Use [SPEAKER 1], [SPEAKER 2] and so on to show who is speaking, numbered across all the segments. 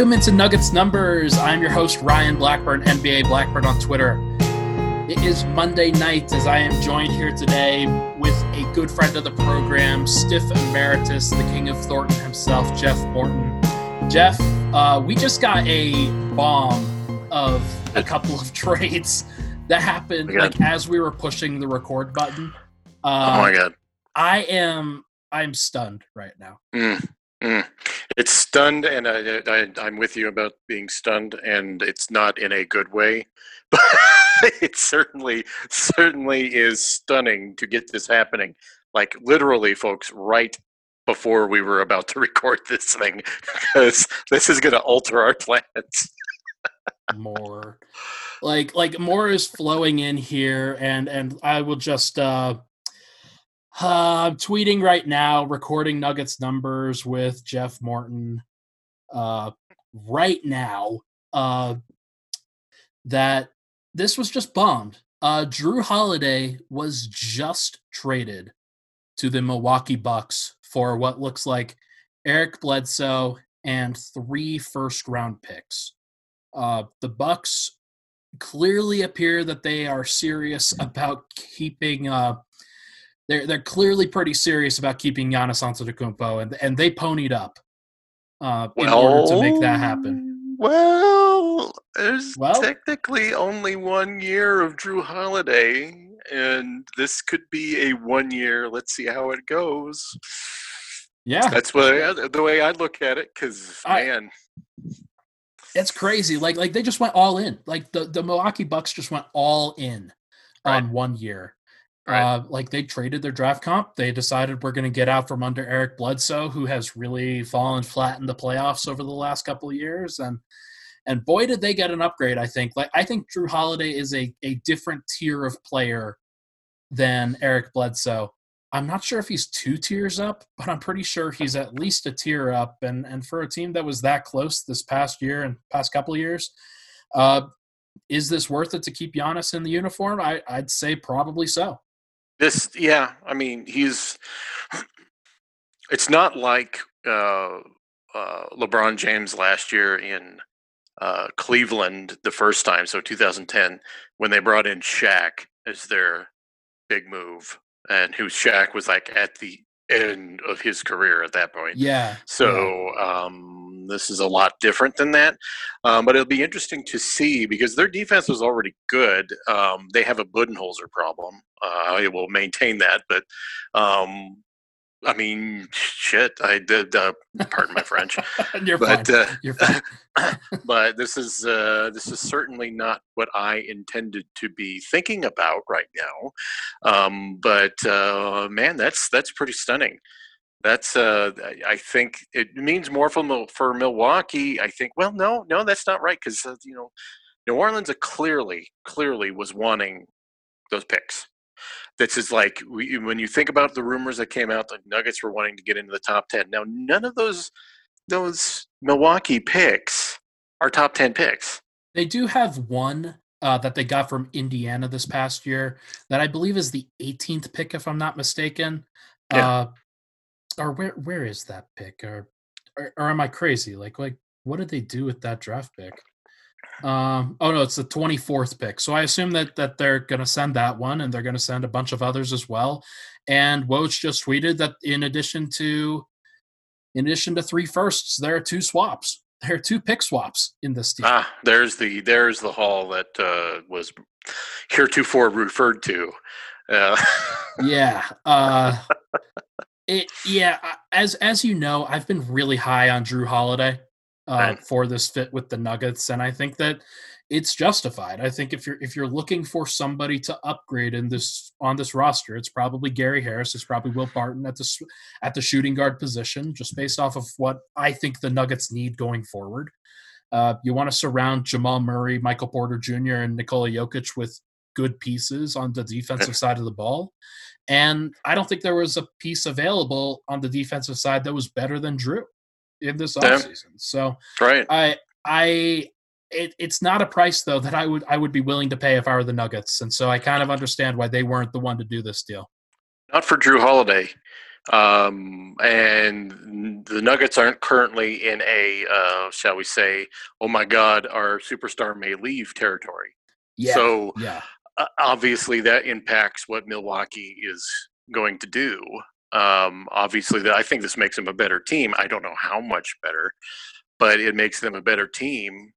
[SPEAKER 1] Welcome into Nuggets Numbers. I'm your host, Ryan Blackburn, NBA Blackburn on Twitter. It is Monday night as I am joined here today with a good friend of the program, Stiff Emeritus, the King of Thornton himself, Jeff Morton. Jeff, uh, we just got a bomb of a couple of trades that happened
[SPEAKER 2] Oh
[SPEAKER 1] like as we were pushing the record button.
[SPEAKER 2] oh my
[SPEAKER 1] Uh,
[SPEAKER 2] god.
[SPEAKER 1] I am I'm stunned right now.
[SPEAKER 2] Mm, mm. It's stunned, and I, I'm with you about being stunned, and it's not in a good way. But it certainly, certainly is stunning to get this happening. Like literally, folks, right before we were about to record this thing, because this is going to alter our plans.
[SPEAKER 1] more like like more is flowing in here and and i will just uh uh, I'm tweeting right now, recording Nuggets numbers with Jeff Morton. Uh, right now, uh, that this was just bombed. Uh, Jrue Holiday was just traded to the Milwaukee Bucks for what looks like Eric Bledsoe and three first round picks. Uh, the Bucks clearly appear that they are serious about keeping. Uh, they're they're clearly pretty serious about keeping Giannis Antetokounmpo, and and they ponied up uh, in order to make that happen.
[SPEAKER 2] Well, there's
[SPEAKER 1] Well?
[SPEAKER 2] technically only one year of Jrue Holiday, and this could be a one year. Let's see how it goes.
[SPEAKER 1] Yeah,
[SPEAKER 2] That's what I, the way I look at it. Because man,
[SPEAKER 1] it's crazy. Like like they just went all in. Like the the Milwaukee Bucks just went all in on one year.
[SPEAKER 2] Right.
[SPEAKER 1] Uh, like they traded their draft comp. They decided we're going to get out from under Eric Bledsoe, who has really fallen flat in the playoffs over the last couple of years, and and boy did they get an upgrade. I think. Like I think Jrue Holiday is a a different tier of player than Eric Bledsoe. I'm not sure if he's two tiers up, but I'm pretty sure he's at least a tier up. And and for a team that was that close this past year and past couple of years, uh, is this worth it to keep Giannis in the uniform? I, I'd say probably so.
[SPEAKER 2] This yeah. I mean, he's. It's not like uh, uh, LeBron James last year in uh, Cleveland the first time, so 2010, when they brought in Shaq as their big move, and who Shaq was like at the end of his career at that point.
[SPEAKER 1] Yeah.
[SPEAKER 2] So um, this is a lot different than that, um, but it'll be interesting to see because their defense was already good. Um, they have a Budenholzer problem. Uh, I will maintain that, but um, I mean, shit. I did. Uh, pardon my French.
[SPEAKER 1] You're
[SPEAKER 2] but
[SPEAKER 1] fine.
[SPEAKER 2] uh,
[SPEAKER 1] You're fine.
[SPEAKER 2] but this is uh, this is certainly not what I intended to be thinking about right now. Um, but uh, man, that's that's pretty stunning. That's uh, I- think it means more for for Milwaukee. I think. Well, no, no, that's not right because uh, you know New Orleans uh, clearly clearly was wanting those picks. This is like we, when you think about the rumors that came out, the Nuggets were wanting to get into the top ten. Now, none of those those Milwaukee picks are top 10 picks.
[SPEAKER 1] They do have one uh, that they got from Indiana this past year that I believe is the 18th pick, if I'm not mistaken.
[SPEAKER 2] Yeah.
[SPEAKER 1] Uh, or where where is that pick? Or, or or am I crazy? Like like what did they do with that draft pick? Um, oh no, it's the 24th pick. So I assume that that they're going to send that one, and they're going to send a bunch of others as well. And Woj just tweeted that in addition to in addition to three firsts, there are two swaps. There are two pick swaps in this deal.
[SPEAKER 2] Ah, there's the there's the hall that uh, was heretofore referred to. Uh,
[SPEAKER 1] yeah uh it yeah as as you know i've been really high on jrue holiday uh for this fit with the nuggets and i think that it's justified i think if you're if you're looking for somebody to upgrade in this on this roster it's probably gary harris it's probably will barton at the at the shooting guard position just based off of what i think the nuggets need going forward uh, you want to surround Jamal Murray, Michael Porter Jr., and Nikola Jokic with good pieces on the defensive side of the ball. And I don't think there was a piece available on the defensive side that was better than Jrue in this offseason. So
[SPEAKER 2] right.
[SPEAKER 1] I I it, it's not a price though that I would I would be willing to pay if I were the Nuggets. And so I kind of understand why they weren't the one to do this deal.
[SPEAKER 2] Not for Jrue Holiday, Um, and the Nuggets aren't currently in a, uh, shall we say, oh my God, our superstar may leave territory.
[SPEAKER 1] Yeah.
[SPEAKER 2] So
[SPEAKER 1] yeah.
[SPEAKER 2] Obviously that impacts what Milwaukee is going to do. Um, obviously, that I think this makes them a better team. I don't know how much better, but it makes them a better team.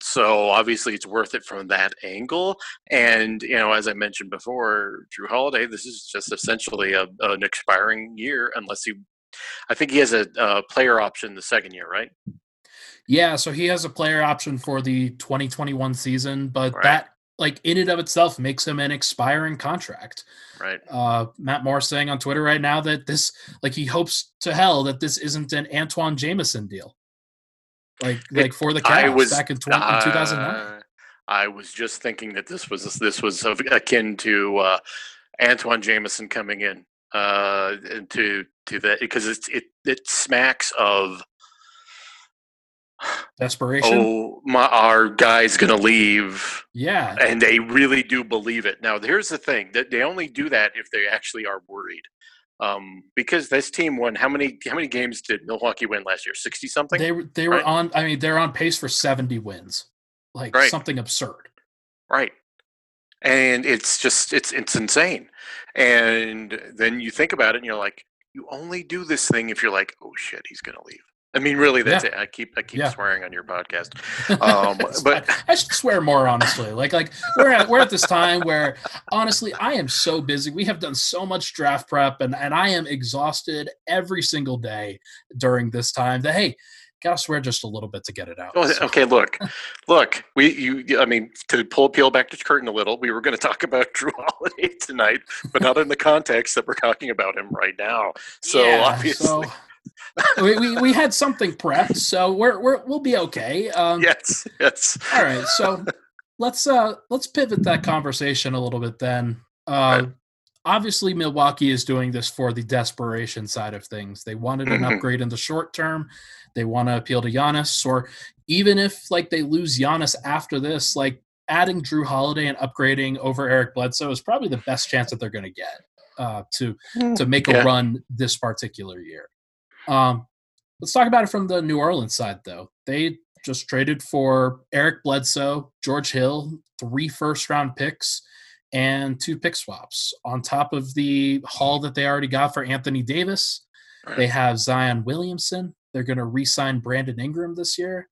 [SPEAKER 2] So obviously, it's worth it from that angle. And you know, as I mentioned before, Jrue Holiday, this is just essentially a, an expiring year, unless he. I think he has a, a player option the second year, right?
[SPEAKER 1] Yeah, so he has a player option for the 2021 season, but
[SPEAKER 2] Right.
[SPEAKER 1] that like in and of itself makes him an expiring contract.
[SPEAKER 2] Right.
[SPEAKER 1] Uh, Matt Moore saying on Twitter right now that this like he hopes to hell that this isn't an Antawn Jamison deal. Like
[SPEAKER 2] It-
[SPEAKER 1] like for the Cavs
[SPEAKER 2] was
[SPEAKER 1] back in, 20, in 2009.
[SPEAKER 2] Uh, I was just thinking that this was this was of- akin to uh, Antawn Jamison coming in uh, to to that because it it smacks of
[SPEAKER 1] Desperation.
[SPEAKER 2] oh my our guy's gonna leave
[SPEAKER 1] yeah.
[SPEAKER 2] and they really do believe it. Now here's the thing that they only do that if they actually are worried. Um, because this team won how many how many games did Milwaukee win last year? Sixty something.
[SPEAKER 1] They were they were
[SPEAKER 2] right?
[SPEAKER 1] on I mean they're on pace for 70 wins. Like
[SPEAKER 2] Right.
[SPEAKER 1] something absurd.
[SPEAKER 2] Right. And it's just it's it's insane. And then you think about it and you're like, you only do this thing if you're like, oh shit, he's gonna leave. I mean, really, that's
[SPEAKER 1] Yeah.
[SPEAKER 2] it. I keep I keep
[SPEAKER 1] Yeah.
[SPEAKER 2] swearing on your podcast. Um, but-.
[SPEAKER 1] I should swear more honestly. Like like we're at we're at this time where honestly I am so busy. We have done so much draft prep and and I am exhausted every single day during this time that hey, gotta swear just a little bit to get it out.
[SPEAKER 2] Oh,
[SPEAKER 1] So,
[SPEAKER 2] okay, look, look. We you. I mean, to pull peel back the curtain a little, we were going to talk about Jrue Holiday tonight, but not in the context that we're talking about him right now. So
[SPEAKER 1] yeah,
[SPEAKER 2] obviously,
[SPEAKER 1] so we, we we had something prepped, so we're we're we'll be okay. Um
[SPEAKER 2] yes, yes.
[SPEAKER 1] all right, so let's uh let's pivot that conversation a little bit then. Uh
[SPEAKER 2] Right.
[SPEAKER 1] obviously Milwaukee is doing this for the desperation side of things. They wanted an
[SPEAKER 2] Mhm.
[SPEAKER 1] upgrade in the short term. They want to appeal to Giannis, or even if like they lose Giannis after this, like adding Jrue Holiday and upgrading over Eric Bledsoe is probably the best chance that they're going to get uh, to to make a run this particular year. Um, let's talk about it from the New Orleans side, though. They just traded for Eric Bledsoe, George Hill, three first round picks, and two pick swaps on top of the haul that they already got for Anthony Davis. They have Zion Williamson. They're going to re sign Brandon Ingram this year.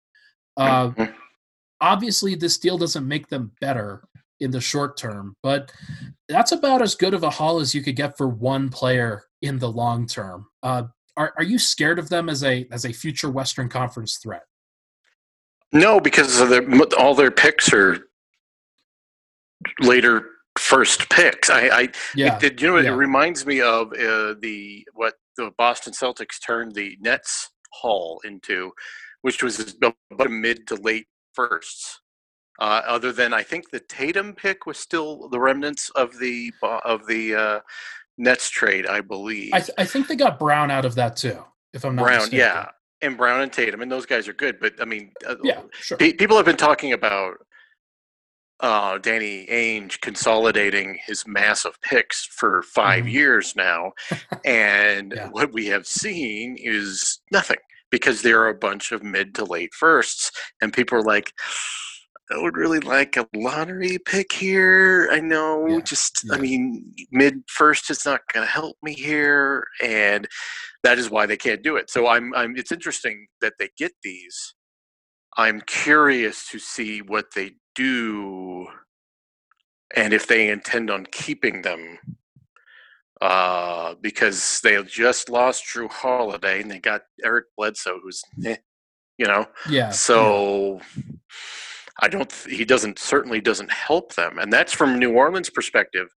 [SPEAKER 1] Uh, obviously, this deal doesn't make them better in the short term, but that's about as good of a haul as you could get for one player in the long term. Uh, are, are you scared of them as a as a future Western Conference threat?
[SPEAKER 2] No, because of their, all their picks are later first picks. I, I
[SPEAKER 1] Yeah,
[SPEAKER 2] it, you know
[SPEAKER 1] yeah.
[SPEAKER 2] it reminds me of uh, the what the Boston Celtics turned the Nets haul into, which was about mid to late firsts. Uh, other than I think the Tatum pick was still the remnants of the of the uh, Nets trade, I believe.
[SPEAKER 1] I, th- I think they got Brown out of that too. If I'm not
[SPEAKER 2] Brown,
[SPEAKER 1] mistaken.
[SPEAKER 2] yeah, and Brown and Tatum, and those guys are good. But I mean, uh,
[SPEAKER 1] yeah, sure.
[SPEAKER 2] Pe- people have been talking about uh, Danny Ainge consolidating his massive picks for 5
[SPEAKER 1] Mhm.
[SPEAKER 2] years now, and
[SPEAKER 1] Yeah.
[SPEAKER 2] what we have seen is nothing because there are a bunch of mid to late firsts, and people are like. I would really like a lottery pick here. I know,
[SPEAKER 1] Yeah,
[SPEAKER 2] just
[SPEAKER 1] yeah.
[SPEAKER 2] I mean, mid first is not going to help me here, and that is why they can't do it. So I'm, I'm. It's interesting that they get these. I'm curious to see what they do and if they intend on keeping them. Uh, because they just lost Jrue Holiday and they got Eric Bledsoe, who's, eh, you know,
[SPEAKER 1] yeah. yeah.
[SPEAKER 2] I don't. He doesn't certainly doesn't help them, and that's from New Orleans' perspective.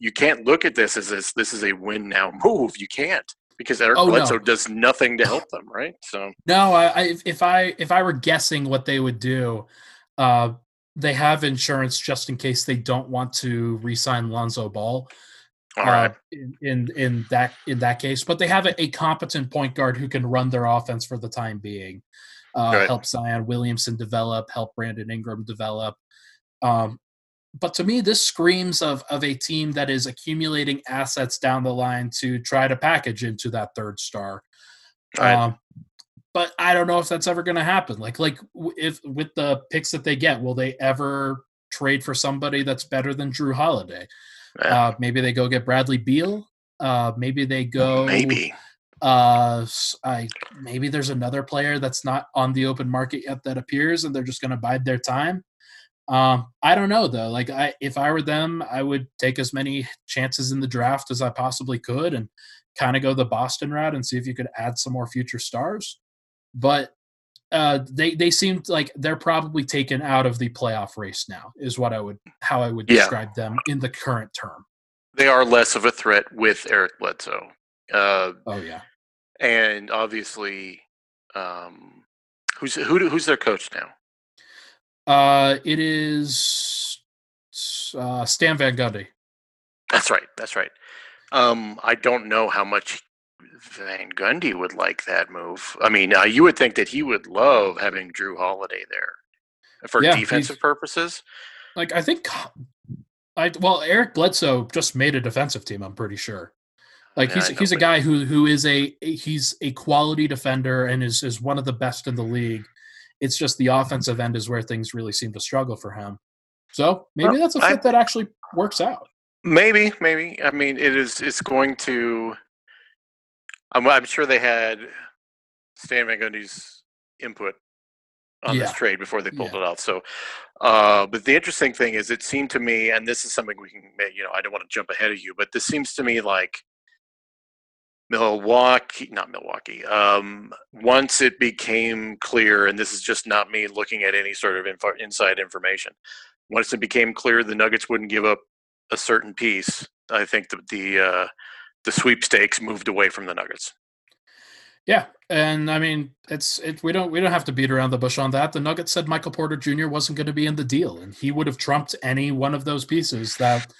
[SPEAKER 2] You can't look at this as this, this is a win now move. You can't because Eric
[SPEAKER 1] Oh, no.
[SPEAKER 2] Bledsoe does nothing to help them, right? So
[SPEAKER 1] No, I, I if- if I if I were guessing what they would do, uh, they have insurance just in case they don't want to re-sign Lonzo Ball.
[SPEAKER 2] all
[SPEAKER 1] uh,
[SPEAKER 2] right,
[SPEAKER 1] in, in in that in that case, but they have a, a competent point guard who can run their offense for the time being. Uh,
[SPEAKER 2] Right.
[SPEAKER 1] Help Zion Williamson develop, help Brandon Ingram develop. Um, but to me, this screams of of a team that is accumulating assets down the line to try to package into that third star.
[SPEAKER 2] Right.
[SPEAKER 1] Um, but I don't know if that's ever going to happen. Like, like if with the picks that they get, will they ever trade for somebody that's better than Jrue Holiday?
[SPEAKER 2] Yeah.
[SPEAKER 1] Uh, maybe they go get Bradley Beal. Uh, maybe they go.
[SPEAKER 2] Maybe.
[SPEAKER 1] Uh, I maybe there's another player that's not on the open market yet that appears, and they're just going to bide their time. Um, I don't know though. Like, I if I were them, I would take as many chances in the draft as I possibly could, and kind of go the Boston route and see if you could add some more future stars. But uh, they they seem like they're probably taken out of the playoff race now. Is what I would how I would
[SPEAKER 2] Yeah.
[SPEAKER 1] describe them in the current term.
[SPEAKER 2] They are less of a threat with Eric Bledsoe. Uh,
[SPEAKER 1] Oh yeah.
[SPEAKER 2] And obviously, um, who's who, who's their coach now?
[SPEAKER 1] Uh, it is uh, Stan Van Gundy.
[SPEAKER 2] That's right. That's right. Um, I don't know how much Van Gundy would like that move. I mean, uh, you would think that he would love having Jrue Holiday there for
[SPEAKER 1] Yeah,
[SPEAKER 2] defensive purposes.
[SPEAKER 1] Like I think, I well Eric Bledsoe just made a defensive team. I'm pretty sure. Like
[SPEAKER 2] Yeah,
[SPEAKER 1] he's he's a guy who who is a he's a quality defender and is is one of the best in the league. It's just the offensive end is where things really seem to struggle for him. So maybe
[SPEAKER 2] Well,
[SPEAKER 1] that's a fit that actually works out.
[SPEAKER 2] Maybe, maybe. I mean, it is. It's going to. I'm, I'm sure they had Stan Van Gundy's input on this trade before they pulled
[SPEAKER 1] Yeah.
[SPEAKER 2] it out. So, uh, but the interesting thing is, it seemed to me, and this is something we can, ma- you know, I don't want to jump ahead of you, but this seems to me like Milwaukee, not Milwaukee. Um, once it became clear, and this is just not me looking at any sort of info, inside information. Once it became clear the Nuggets wouldn't give up a certain piece, I think the the uh, the sweepstakes moved away from the Nuggets.
[SPEAKER 1] Yeah, and I mean, it's it. We don't we don't have to beat around the bush on that. The Nuggets said Michael Porter Jr. wasn't going to be in the deal, and he would have trumped any one of those pieces that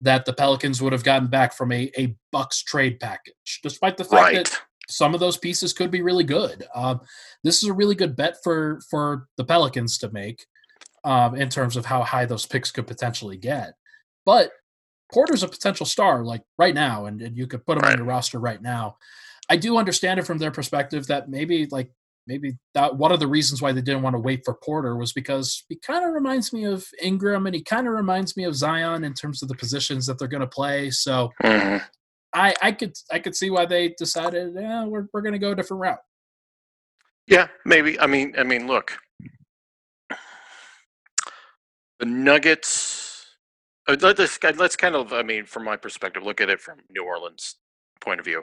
[SPEAKER 1] that the Pelicans would have gotten back from a a Bucks trade package. Despite the fact
[SPEAKER 2] Right.
[SPEAKER 1] that some of those pieces could be really good, um, this is a really good bet for for the Pelicans to make um, in terms of how high those picks could potentially get. But Porter's a potential star, like right now, and, and you could put him on your roster right now. I do understand it from their perspective that maybe like maybe that one of the reasons why they didn't want to wait for Porter was because he kind of reminds me of Ingram and he kind of reminds me of Zion in terms of the positions that they're going to play. So
[SPEAKER 2] Mhm.
[SPEAKER 1] I I could I could see why they decided yeah we're we're going to go a different route.
[SPEAKER 2] Yeah, maybe. I mean, I mean, look, the Nuggets. uh, let- Let's let's kind of, I mean, from my perspective, look at it from New Orleans' point of view.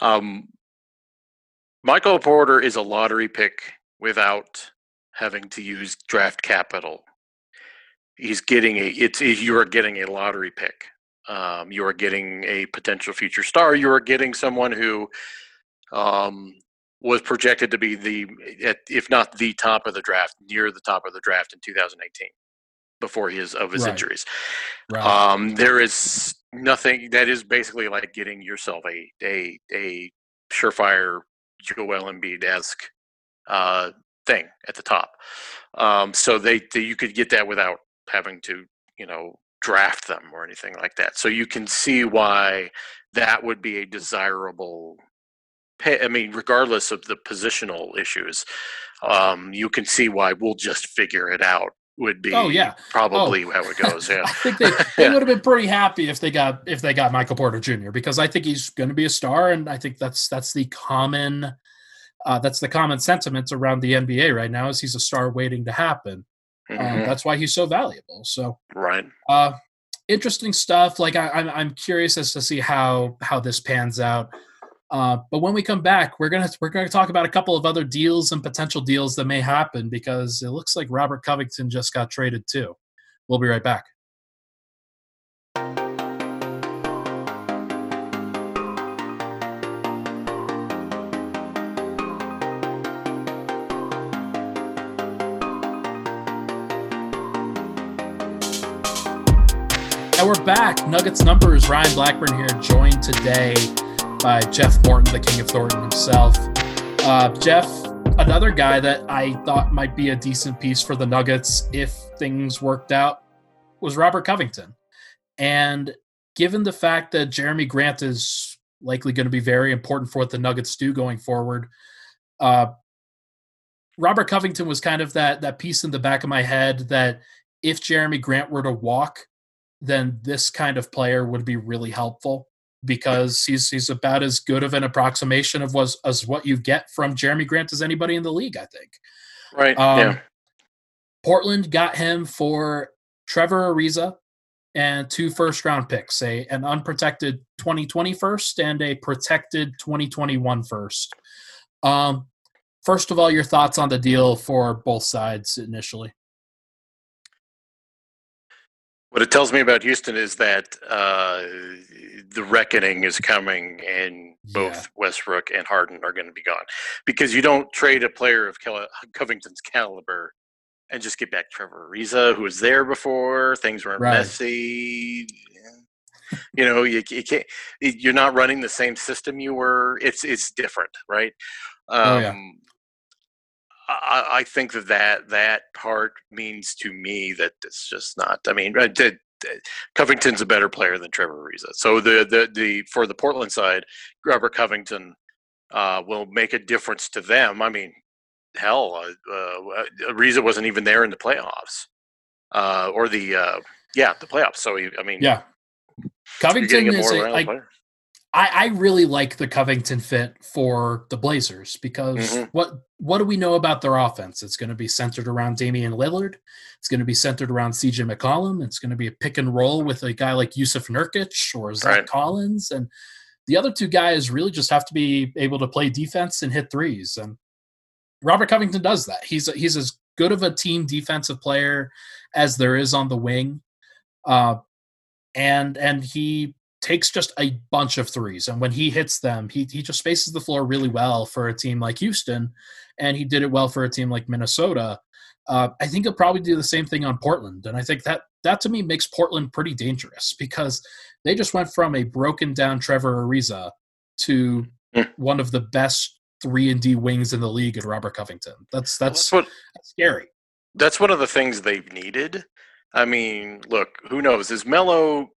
[SPEAKER 2] Um, Michael Porter is a lottery pick without having to use draft capital. He's getting a it's you are getting a lottery pick. Um, you are getting a potential future star. You are getting someone who um, was projected to be the, at, if not the top of the draft, near the top of the draft in 2018, before his of his
[SPEAKER 1] Right.
[SPEAKER 2] injuries.
[SPEAKER 1] Right.
[SPEAKER 2] Um, there is nothing that is basically like getting yourself a a a surefire Joel Embiid esque uh, thing at the top. Um, so they, they you could get that without having to you know draft them or anything like that. So you can see why that would be a desirable. Pay, I mean, regardless of the positional issues, um, you can see why we'll just figure it out. Would be
[SPEAKER 1] Oh, yeah.
[SPEAKER 2] probably how it goes. Yeah.
[SPEAKER 1] I think they, they
[SPEAKER 2] Yeah.
[SPEAKER 1] would have been pretty happy if they got if they got Michael Porter Jr. because I think he's going to be a star, and I think that's that's the common uh, that's the common sentiment around the NBA right now is he's a star waiting to happen. Um,
[SPEAKER 2] Mhm.
[SPEAKER 1] that's why he's so valuable. So
[SPEAKER 2] Right.
[SPEAKER 1] uh, interesting stuff. Like I, I'm I'm curious as to see how how this pans out. Uh, but when we come back, we're gonna we're gonna talk about a couple of other deals and potential deals that may happen because it looks like Robert Covington just got traded too. We'll be right back. And we're back. Nuggets numbers. Ryan Blackburn here, joined today by Jeff Morton, the King of Thornton himself. Uh, Jeff, another guy that I thought might be a decent piece for the Nuggets if things worked out. was Robert Covington. And given the fact that Jerami Grant is likely going to be very important for what the Nuggets do going forward, uh, Robert Covington was kind of that that piece in the back of my head that if Jerami Grant were to walk, then this kind of player would be really helpful because he's he's about as good of an approximation of was as what you get from Jerami Grant as anybody in the league, I think.
[SPEAKER 2] Right. Um, yeah.
[SPEAKER 1] Portland got him for Trevor Ariza and two first round picks, a an unprotected 2020 first and a protected 2021 first. Um, first of all, your thoughts on the deal for both sides initially.
[SPEAKER 2] What it tells me about Houston is that uh, the reckoning is coming, and both yeah. Westbrook and Harden are going to be gone because you don't trade a player of Covington's caliber and just get back Trevor Ariza, who was there before. Things were right. messy. you know, you, you, can't. You're not running the same system you were. It's it's different, right? Um, oh, yeah. Um, I, I, think that, that that part means to me that it's just not. I mean, uh, Covington's a better player than Trevor Ariza. So the the the for the Portland side, Robert Covington uh, will make a difference to them. I mean, hell, uh, uh, Ariza wasn't even there in the playoffs, uh, or the uh, yeah the playoffs. So he, I mean,
[SPEAKER 1] yeah, Covington is a, like, I, I really like the Covington fit for the Blazers because mm-hmm. what what do we know about their offense? It's going to be centered around Damian Lillard. It's going to be centered around CJ McCollum. It's going to be a pick and roll with a guy like Jusuf Nurkic or Zach right. Collins, and the other two guys really just have to be able to play defense and hit threes. And Robert Covington does that. He's he's as good of a team defensive player as there is on the wing, uh, and and he takes just a bunch of threes. And when he hits them, he he just spaces the floor really well for a team like Houston, and he did it well for a team like Minnesota. Uh, I think he'll probably do the same thing on Portland, and I think that that to me makes Portland pretty dangerous because they just went from a broken down Trevor Ariza to hmm. one of the best three and D wings in the league at Robert Covington. That's that's, that's what that's scary.
[SPEAKER 2] That's one of the things they've needed. I mean, look, who knows? Is Melo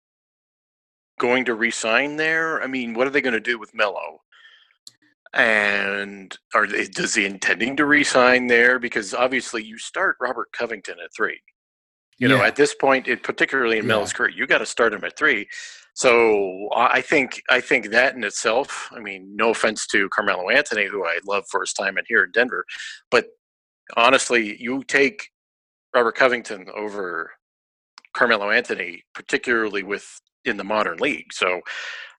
[SPEAKER 2] going to resign there? I mean, what are they going to do with Melo? And are they, does he intending to resign there? Because obviously, you start Robert Covington at three. You yeah. know, at this point, it, particularly in yeah. Melo's career, you got to start him at three. So I think I think that in itself. I mean, no offense to Carmelo Anthony, who I love for his time in here in Denver, but honestly, you take Robert Covington over Carmelo Anthony, particularly with in the modern league. So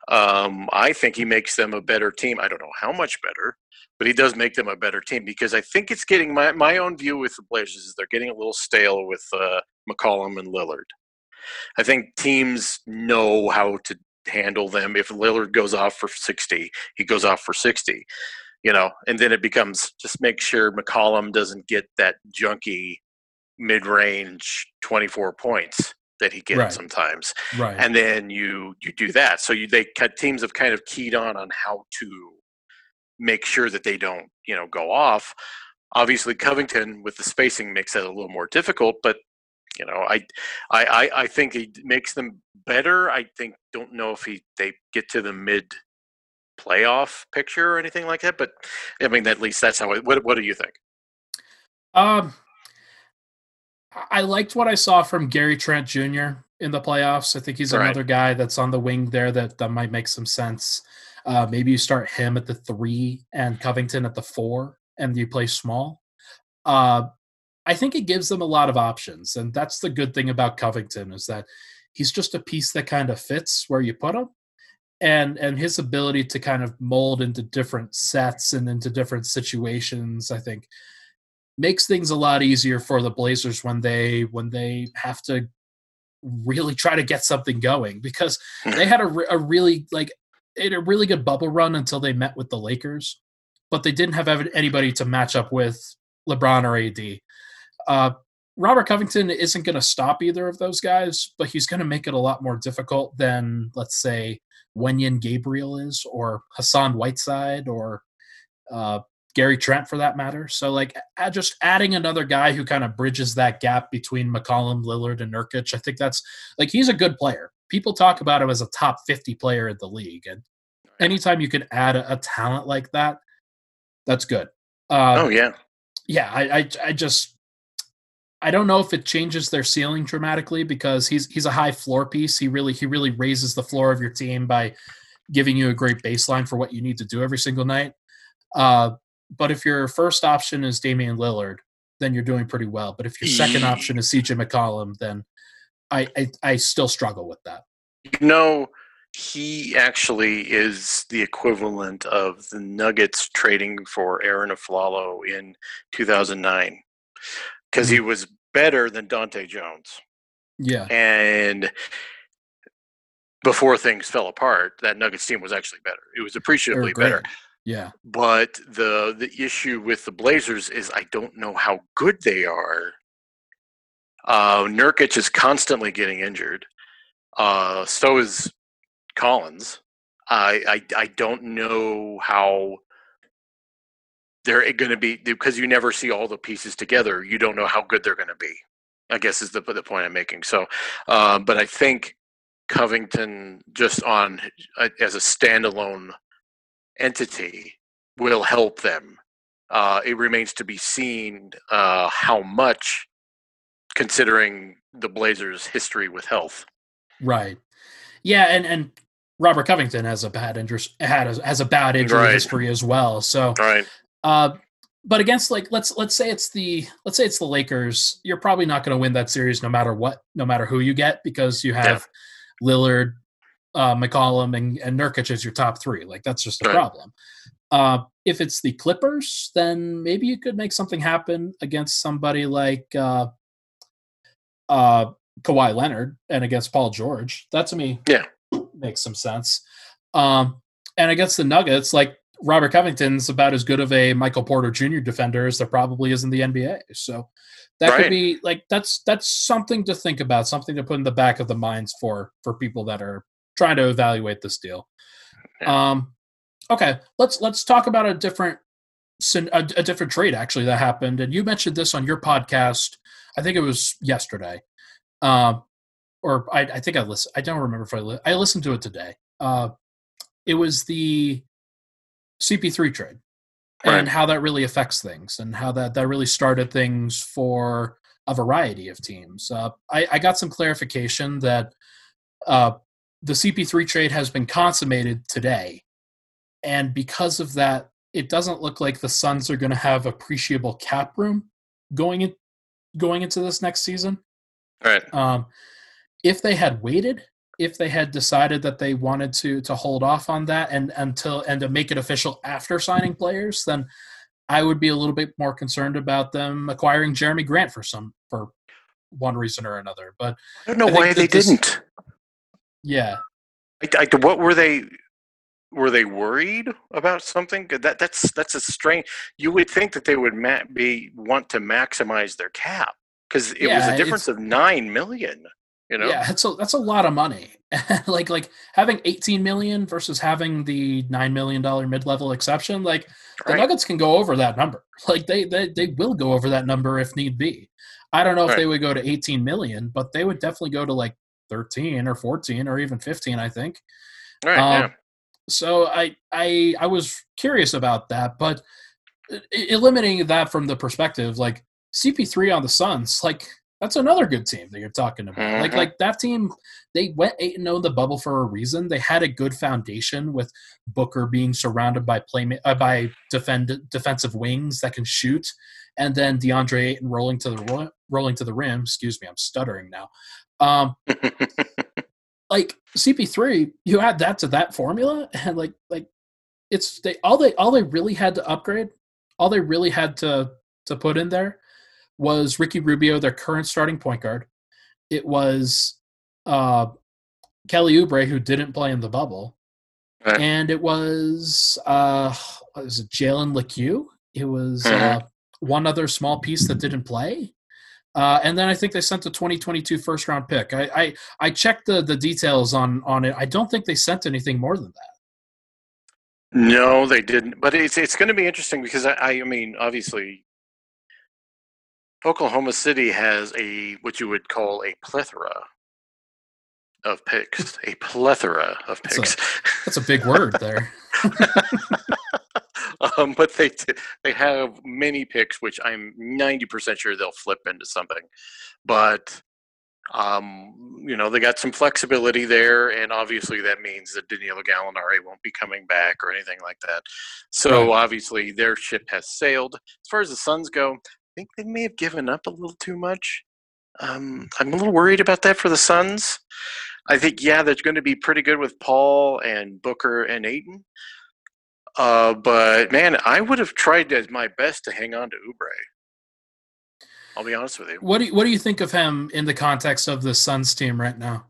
[SPEAKER 2] um, I think he makes them a better team. I don't know how much better, but he does make them a better team because I think it's getting my my own view with the Blazers is they're getting a little stale with uh, McCollum and Lillard. I think teams know how to handle them. If Lillard goes off for 60, he goes off for 60, you know, and then it becomes just make sure McCollum doesn't get that junky mid range 24 points that he gets right. sometimes.
[SPEAKER 1] Right.
[SPEAKER 2] And then you you do that. So you they cut teams have kind of keyed on on how to make sure that they don't, you know, go off. Obviously Covington with the spacing makes that a little more difficult, but you know, I, I, I think he makes them better. I think don't know if he they get to the mid playoff picture or anything like that. But I mean, at least that's how. It, what What do you think?
[SPEAKER 1] Um, I liked what I saw from Gary Trent Jr. in the playoffs. I think he's right. another guy that's on the wing there that that might make some sense. Uh, maybe you start him at the three and Covington at the four, and you play small. Uh, I think it gives them a lot of options, and that's the good thing about Covington is that he's just a piece that kind of fits where you put him, and and his ability to kind of mold into different sets and into different situations, I think, makes things a lot easier for the Blazers when they when they have to really try to get something going because they had a, a really like a really good bubble run until they met with the Lakers, but they didn't have anybody to match up with LeBron or AD. Uh, Robert Covington isn't going to stop either of those guys, but he's going to make it a lot more difficult than, let's say, Wenyen Gabriel is, or Hassan Whiteside, or uh, Gary Trent for that matter. So like just adding another guy who kind of bridges that gap between McCollum, Lillard, and Nurkic. I think that's like he's a good player. People talk about him as a top 50 player in the league. And anytime you can add a, a talent like that, that's good.
[SPEAKER 2] Um, oh yeah.
[SPEAKER 1] Yeah. I, I, I just, I don't know if it changes their ceiling dramatically because he's he's a high floor piece. He really he really raises the floor of your team by giving you a great baseline for what you need to do every single night. Uh, but if your first option is Damian Lillard, then you're doing pretty well. But if your second option is CJ McCollum, then I, I, I still struggle with that.
[SPEAKER 2] You know, he actually is the equivalent of the Nuggets trading for Arron Afflalo in 2009 because mm-hmm. he was better than Dahntay Jones.
[SPEAKER 1] Yeah.
[SPEAKER 2] And before things fell apart, that Nuggets team was actually better. It was appreciably better.
[SPEAKER 1] Yeah.
[SPEAKER 2] But the the issue with the Blazers is I don't know how good they are. Uh, Nurkic is constantly getting injured. Uh, so is Collins. I, I I don't know how they're going to be because you never see all the pieces together. You don't know how good they're going to be. I guess is the the point I'm making. So, uh, but I think Covington just on uh, as a standalone entity will help them. Uh, it remains to be seen uh, how much, considering the Blazers' history with health.
[SPEAKER 1] Right. Yeah, and and Robert Covington has a bad injury had a, has a bad injury right. history as well. So
[SPEAKER 2] right.
[SPEAKER 1] Uh, but against like let's let's say it's the let's say it's the Lakers, you're probably not going to win that series no matter what, no matter who you get, because you have yeah. Lillard, uh, McCollum and, and Nurkic as your top three. Like that's just a right. problem. Uh, if it's the Clippers, then maybe you could make something happen against somebody like uh, uh, Kawhi Leonard and against Paul George. That to me,
[SPEAKER 2] yeah,
[SPEAKER 1] makes some sense. Um, and against the Nuggets, like Robert Covington's about as good of a Michael Porter Jr. defender as there probably is in the NBA. So that right. could be like that's that's something to think about, something to put in the back of the minds for for people that are trying to evaluate this deal. Um, okay, let's let's talk about a different a, a, different trade actually that happened, and you mentioned this on your podcast. I think it was yesterday, uh, or I, I, think I listened. I don't remember if I li- I listened to it today. Uh, it was the CP3 trade right. and how that really affects things, and how that that really started things for a variety of teams. Uh, I, I got some clarification that uh, the CP3 trade has been consummated today. And because of that, it doesn't look like the Suns are going to have appreciable cap room going in, going into this next season.
[SPEAKER 2] Right.
[SPEAKER 1] Um, if they had waited, if they had decided that they wanted to to hold off on that and until and to make it official after signing players, then I would be a little bit more concerned about them acquiring Jerami Grant for some for one reason or another. But
[SPEAKER 2] I don't know I why they this, didn't.
[SPEAKER 1] Yeah.
[SPEAKER 2] I, I, what were they? Were they worried about something? That that's that's a strange. You would think that they would ma- be want to maximize their cap because it yeah, was a difference of nine million. You know?
[SPEAKER 1] Yeah, that's a that's a lot of money. like like having 18 million versus having the nine million dollar mid level exception. Like the. Nuggets can go over that number. Like they, they they will go over that number if need be. I don't know if right. they would go to 18 million, but they would definitely go to like 13 or 14 or even 15 i think
[SPEAKER 2] right um, yeah.
[SPEAKER 1] so I, I i was curious about that but eliminating that from the perspective like cp3 on the suns like that's another good team that you're talking about mm-hmm. like like that team they went 8 and 0 in the bubble for a reason they had a good foundation with booker being surrounded by play uh, by defend defensive wings that can shoot and then DeAndre Ayton rolling to the rolling to the rim. Excuse me, I'm stuttering now. Um, like CP3, you add that to that formula, and like like it's they all they all they really had to upgrade, all they really had to to put in there was Ricky Rubio, their current starting point guard. It was uh, Kelly Oubre, who didn't play in the bubble, right. and it was uh, was it Jalen Lecque? It was mm-hmm. uh, one other small piece that didn't play. Uh, and then I think they sent a 2022 first round pick. I, I, I checked the, the details on, on it. I don't think they sent anything more than that.
[SPEAKER 2] No, they didn't. But it's it's going to be interesting because I, I mean, obviously, Oklahoma City has a what you would call a plethora of picks. A plethora of
[SPEAKER 1] That's
[SPEAKER 2] picks.
[SPEAKER 1] That's a big word there.
[SPEAKER 2] um, but they t- they have many picks, which I'm 90% sure they'll flip into something. But um, you know, they got some flexibility there, and obviously that means that Danilo Gallinari won't be coming back or anything like that. So
[SPEAKER 1] Right.
[SPEAKER 2] obviously their ship has sailed. As far as the Suns go, I think they may have given up a little too much. Um, I'm a little worried about that for the Suns. I think yeah, they're going to be pretty good with Paul and Booker and Ayton. Uh, but man, I would have tried as my best to hang on to Oubre. I'll be honest with you.
[SPEAKER 1] What do you, what do you think of him in the context of the Suns team right now?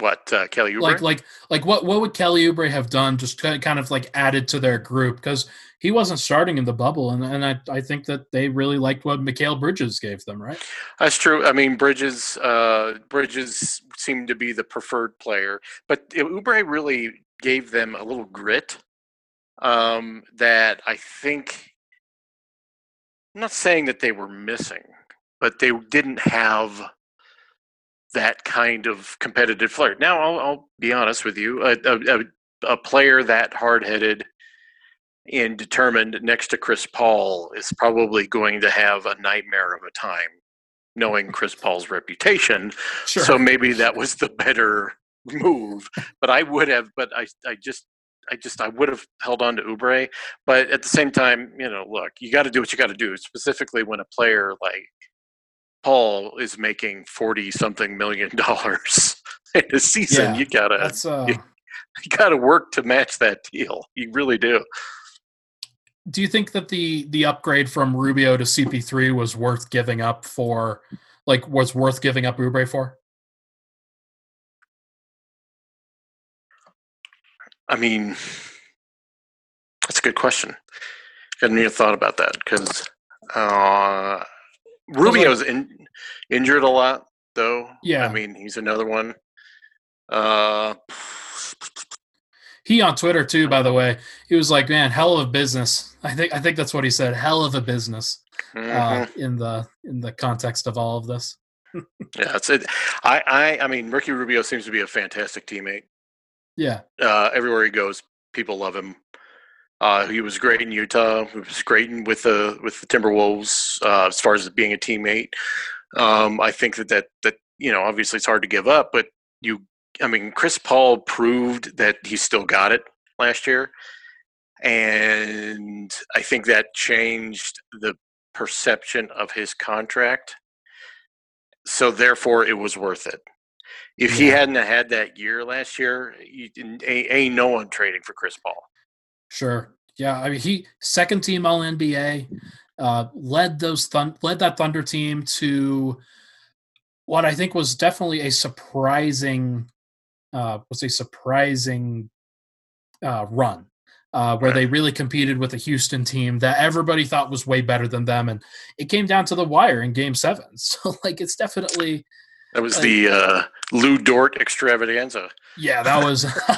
[SPEAKER 2] What uh, Kelly Oubre?
[SPEAKER 1] Like like like what what would Kelly Oubre have done? Just kind of like added to their group because he wasn't starting in the bubble, and and I I think that they really liked what Mikal Bridges gave them, right?
[SPEAKER 2] That's true. I mean, Bridges. Uh, Bridges seemed to be the preferred player, but Oubre really gave them a little grit um, that I think. I'm not saying that they were missing, but they didn't have that kind of competitive flair. Now, I'll, I'll be honest with you: a, a, a, player that hard-headed and determined next to Chris Paul is probably going to have a nightmare of a time knowing Chris Paul's reputation.
[SPEAKER 1] Sure.
[SPEAKER 2] So maybe that was the better move. But I would have, but I, I just, I just, I would have held on to Oubre. But at the same time, you know, look, you got to do what you got to do. Specifically, when a player like Paul is making forty something million dollars in a season,
[SPEAKER 1] Yeah,
[SPEAKER 2] you gotta,
[SPEAKER 1] uh.
[SPEAKER 2] you- you gotta work to match that deal. You really do.
[SPEAKER 1] Do you think that the the upgrade from Rubio to CP3 was worth giving up for? Like, was worth giving up Oubre for?
[SPEAKER 2] I mean, that's a good question. I hadn't even thought about that because uh, Rubio's in, injured a lot, though.
[SPEAKER 1] Yeah.
[SPEAKER 2] I mean, he's another one. Uh,
[SPEAKER 1] He on Twitter too, by the way. He was like, "Man, hell of a business." I think I think that's what he said. Hell of a business
[SPEAKER 2] mhm.
[SPEAKER 1] uh, in the in the context of all of this.
[SPEAKER 2] yeah, that's it. I, I, I mean, Ricky Rubio seems to be a fantastic teammate.
[SPEAKER 1] Yeah,
[SPEAKER 2] uh, everywhere he goes, people love him. Uh, he was great in Utah. He was great in, with the with the Timberwolves uh, as far as being a teammate. Um, I think that, that that you know obviously it's hard to give up, but you, I mean, Chris Paul proved that he still got it last year, and I think that changed the perception of his contract. So therefore, it was worth it. If he hadn't had that year last year, you didn't, ain't, no one trading for Chris Paul.
[SPEAKER 1] sure. Yeah, I mean, he second team All NBA, uh, led those thun- led that Thunder team to what I think was definitely a surprising uh, was a surprising uh, run. Uh, where they really competed with a Houston team that everybody thought was way better than them, and it came down to the wire in Game Seven. So, like, it's definitely
[SPEAKER 2] That was the uh, Lu Dort extravaganza.
[SPEAKER 1] Yeah, that was.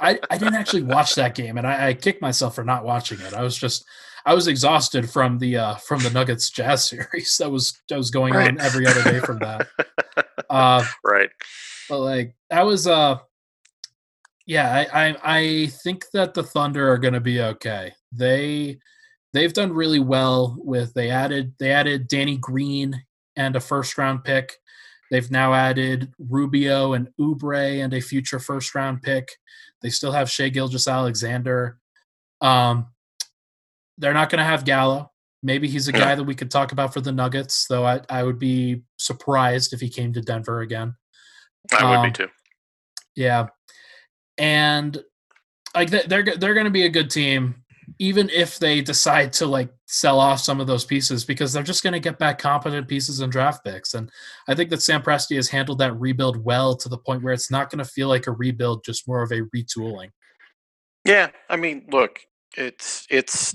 [SPEAKER 1] I I didn't actually watch that game, and I, I kicked myself for not watching it. I was just I was exhausted from the uh, from the Nuggets Jazz series that was that was going on every other day from that. Uh,
[SPEAKER 2] Right.
[SPEAKER 1] but like that was uh yeah I, I i think that the thunder are going to be okay they they've done really well with they added they added danny green and a first round pick they've now added rubio and oubre and a future first round pick they still have Shai Gilgeous-Alexander. Um, they're not going to have Gallo. Maybe he's a guy that we could talk about for the Nuggets, though I, I would be surprised if he came to Denver again.
[SPEAKER 2] I would
[SPEAKER 1] Um,
[SPEAKER 2] be too.
[SPEAKER 1] Yeah, and like they- they're they're going to be a good team, even if they decide to like sell off some of those pieces because they're just going to get back competent pieces and draft picks. And I think that Sam Presti has handled that rebuild well to the point where it's not going to feel like a rebuild, just more of a retooling.
[SPEAKER 2] Yeah, I mean, look, it's it's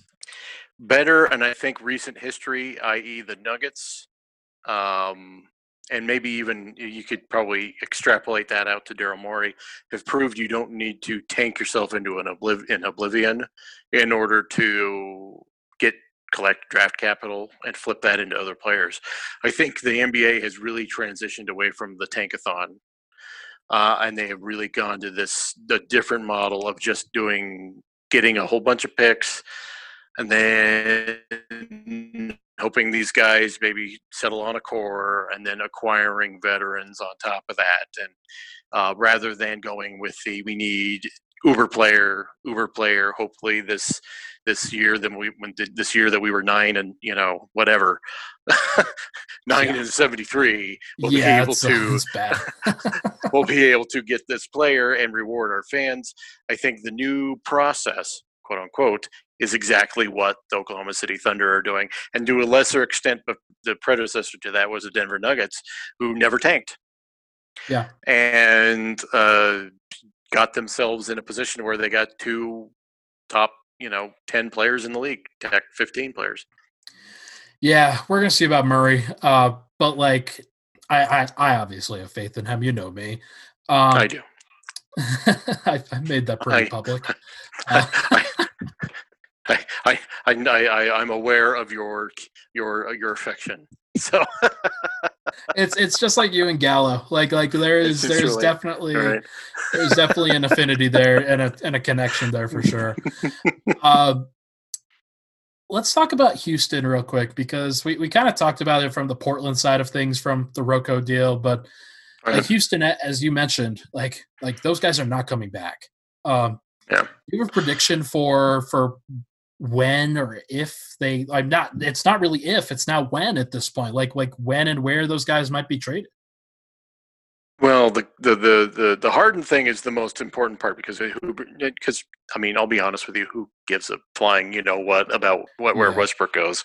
[SPEAKER 2] better, and I think recent history, i.e., the Nuggets, um, and maybe even you could probably extrapolate that out to Daryl Morey, have proved you don't need to tank yourself into an obliv- in oblivion in order to get collect draft capital and flip that into other players. I think the NBA has really transitioned away from the tankathon, uh, and they have really gone to this the different model of just doing getting a whole bunch of picks and then hoping these guys maybe settle on a core and then acquiring veterans on top of that and uh, rather than going with the we need uber player uber player hopefully this this year than we when this year that we were nine and you know whatever nine yeah. and 73 we'll
[SPEAKER 1] yeah,
[SPEAKER 2] be able to we'll be able to get this player and reward our fans i think the new process quote unquote is exactly what the Oklahoma City Thunder are doing. And to a lesser extent, but the predecessor to that was the Denver Nuggets, who never tanked.
[SPEAKER 1] Yeah.
[SPEAKER 2] And uh, got themselves in a position where they got two top, you know, 10 players in the league, tech 15 players.
[SPEAKER 1] Yeah, we're going to see about Murray. Uh, but like, I, I, I obviously have faith in him. You know me.
[SPEAKER 2] Um, I do.
[SPEAKER 1] I, I, made that pretty I, public. Uh,
[SPEAKER 2] I, I, I, I, am aware of your your your affection. So
[SPEAKER 1] it's it's just like you and Gallo. Like like there is there's really, definitely right. there's definitely an affinity there and a and a connection there for sure. uh, let's talk about Houston real quick because we, we kind of talked about it from the Portland side of things from the Rocco deal, but right. like Houston, as you mentioned, like like those guys are not coming back. Um,
[SPEAKER 2] yeah.
[SPEAKER 1] you have a prediction for for when or if they i'm not it's not really if it's now when at this point like like when and where those guys might be traded
[SPEAKER 2] well the the the the, the Harden thing is the most important part because because i mean i'll be honest with you who gives a flying you know what about what where yeah. westbrook goes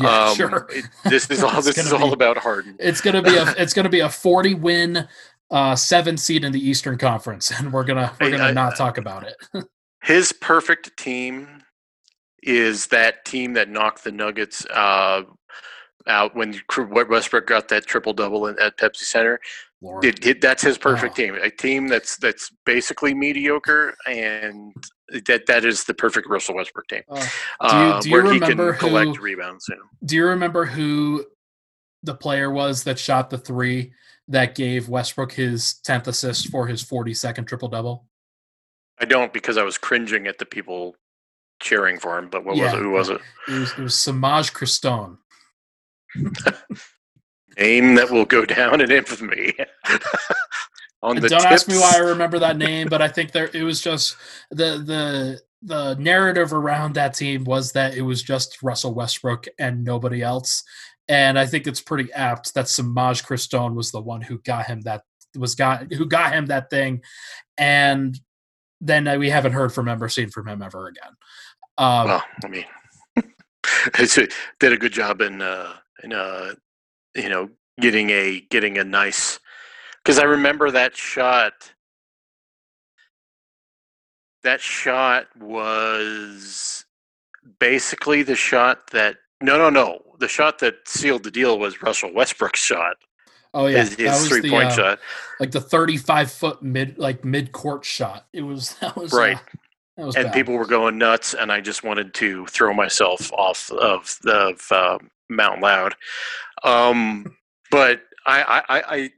[SPEAKER 1] yeah, um, sure.
[SPEAKER 2] It, this is all this is be, all about harden
[SPEAKER 1] it's gonna be a it's gonna be a 40 win uh seven seed in the eastern conference and we're gonna we're gonna I, not I, talk about it
[SPEAKER 2] his perfect team is that team that knocked the Nuggets uh, out when Westbrook got that triple double at Pepsi Center. It, it, that's his perfect oh. team. A team that's that's basically mediocre, and that that is the perfect Russell Westbrook team.
[SPEAKER 1] Uh, do you, do you where he can who,
[SPEAKER 2] collect rebounds. You know.
[SPEAKER 1] Do you remember who the player was that shot the three that gave Westbrook his tenth assist for his forty second triple double?
[SPEAKER 2] I don't because I was cringing at the people cheering for him. But what yeah, was it? Who was it?
[SPEAKER 1] It was, it was Semaj Christon.
[SPEAKER 2] name that will go down in infamy.
[SPEAKER 1] On the don't tips. ask me why I remember that name, but I think there it was just the the the narrative around that team was that it was just Russell Westbrook and nobody else. And I think it's pretty apt that Semaj Christon was the one who got him that was got who got him that thing. And then uh, we haven't heard from him or seen from him ever again.
[SPEAKER 2] Um, well, I mean, did a good job in uh, in uh, you know getting a getting a nice because I remember that shot. That shot was basically the shot that no no no the shot that sealed the deal was Russell Westbrook's shot.
[SPEAKER 1] Oh yeah,
[SPEAKER 2] his, his three the, point uh, shot,
[SPEAKER 1] like the thirty-five foot mid like mid court shot. It was that was
[SPEAKER 2] right.
[SPEAKER 1] Uh,
[SPEAKER 2] and bad. people were going nuts, and I just wanted to throw myself off of the uh, Mount Loud. Um, but I, I, I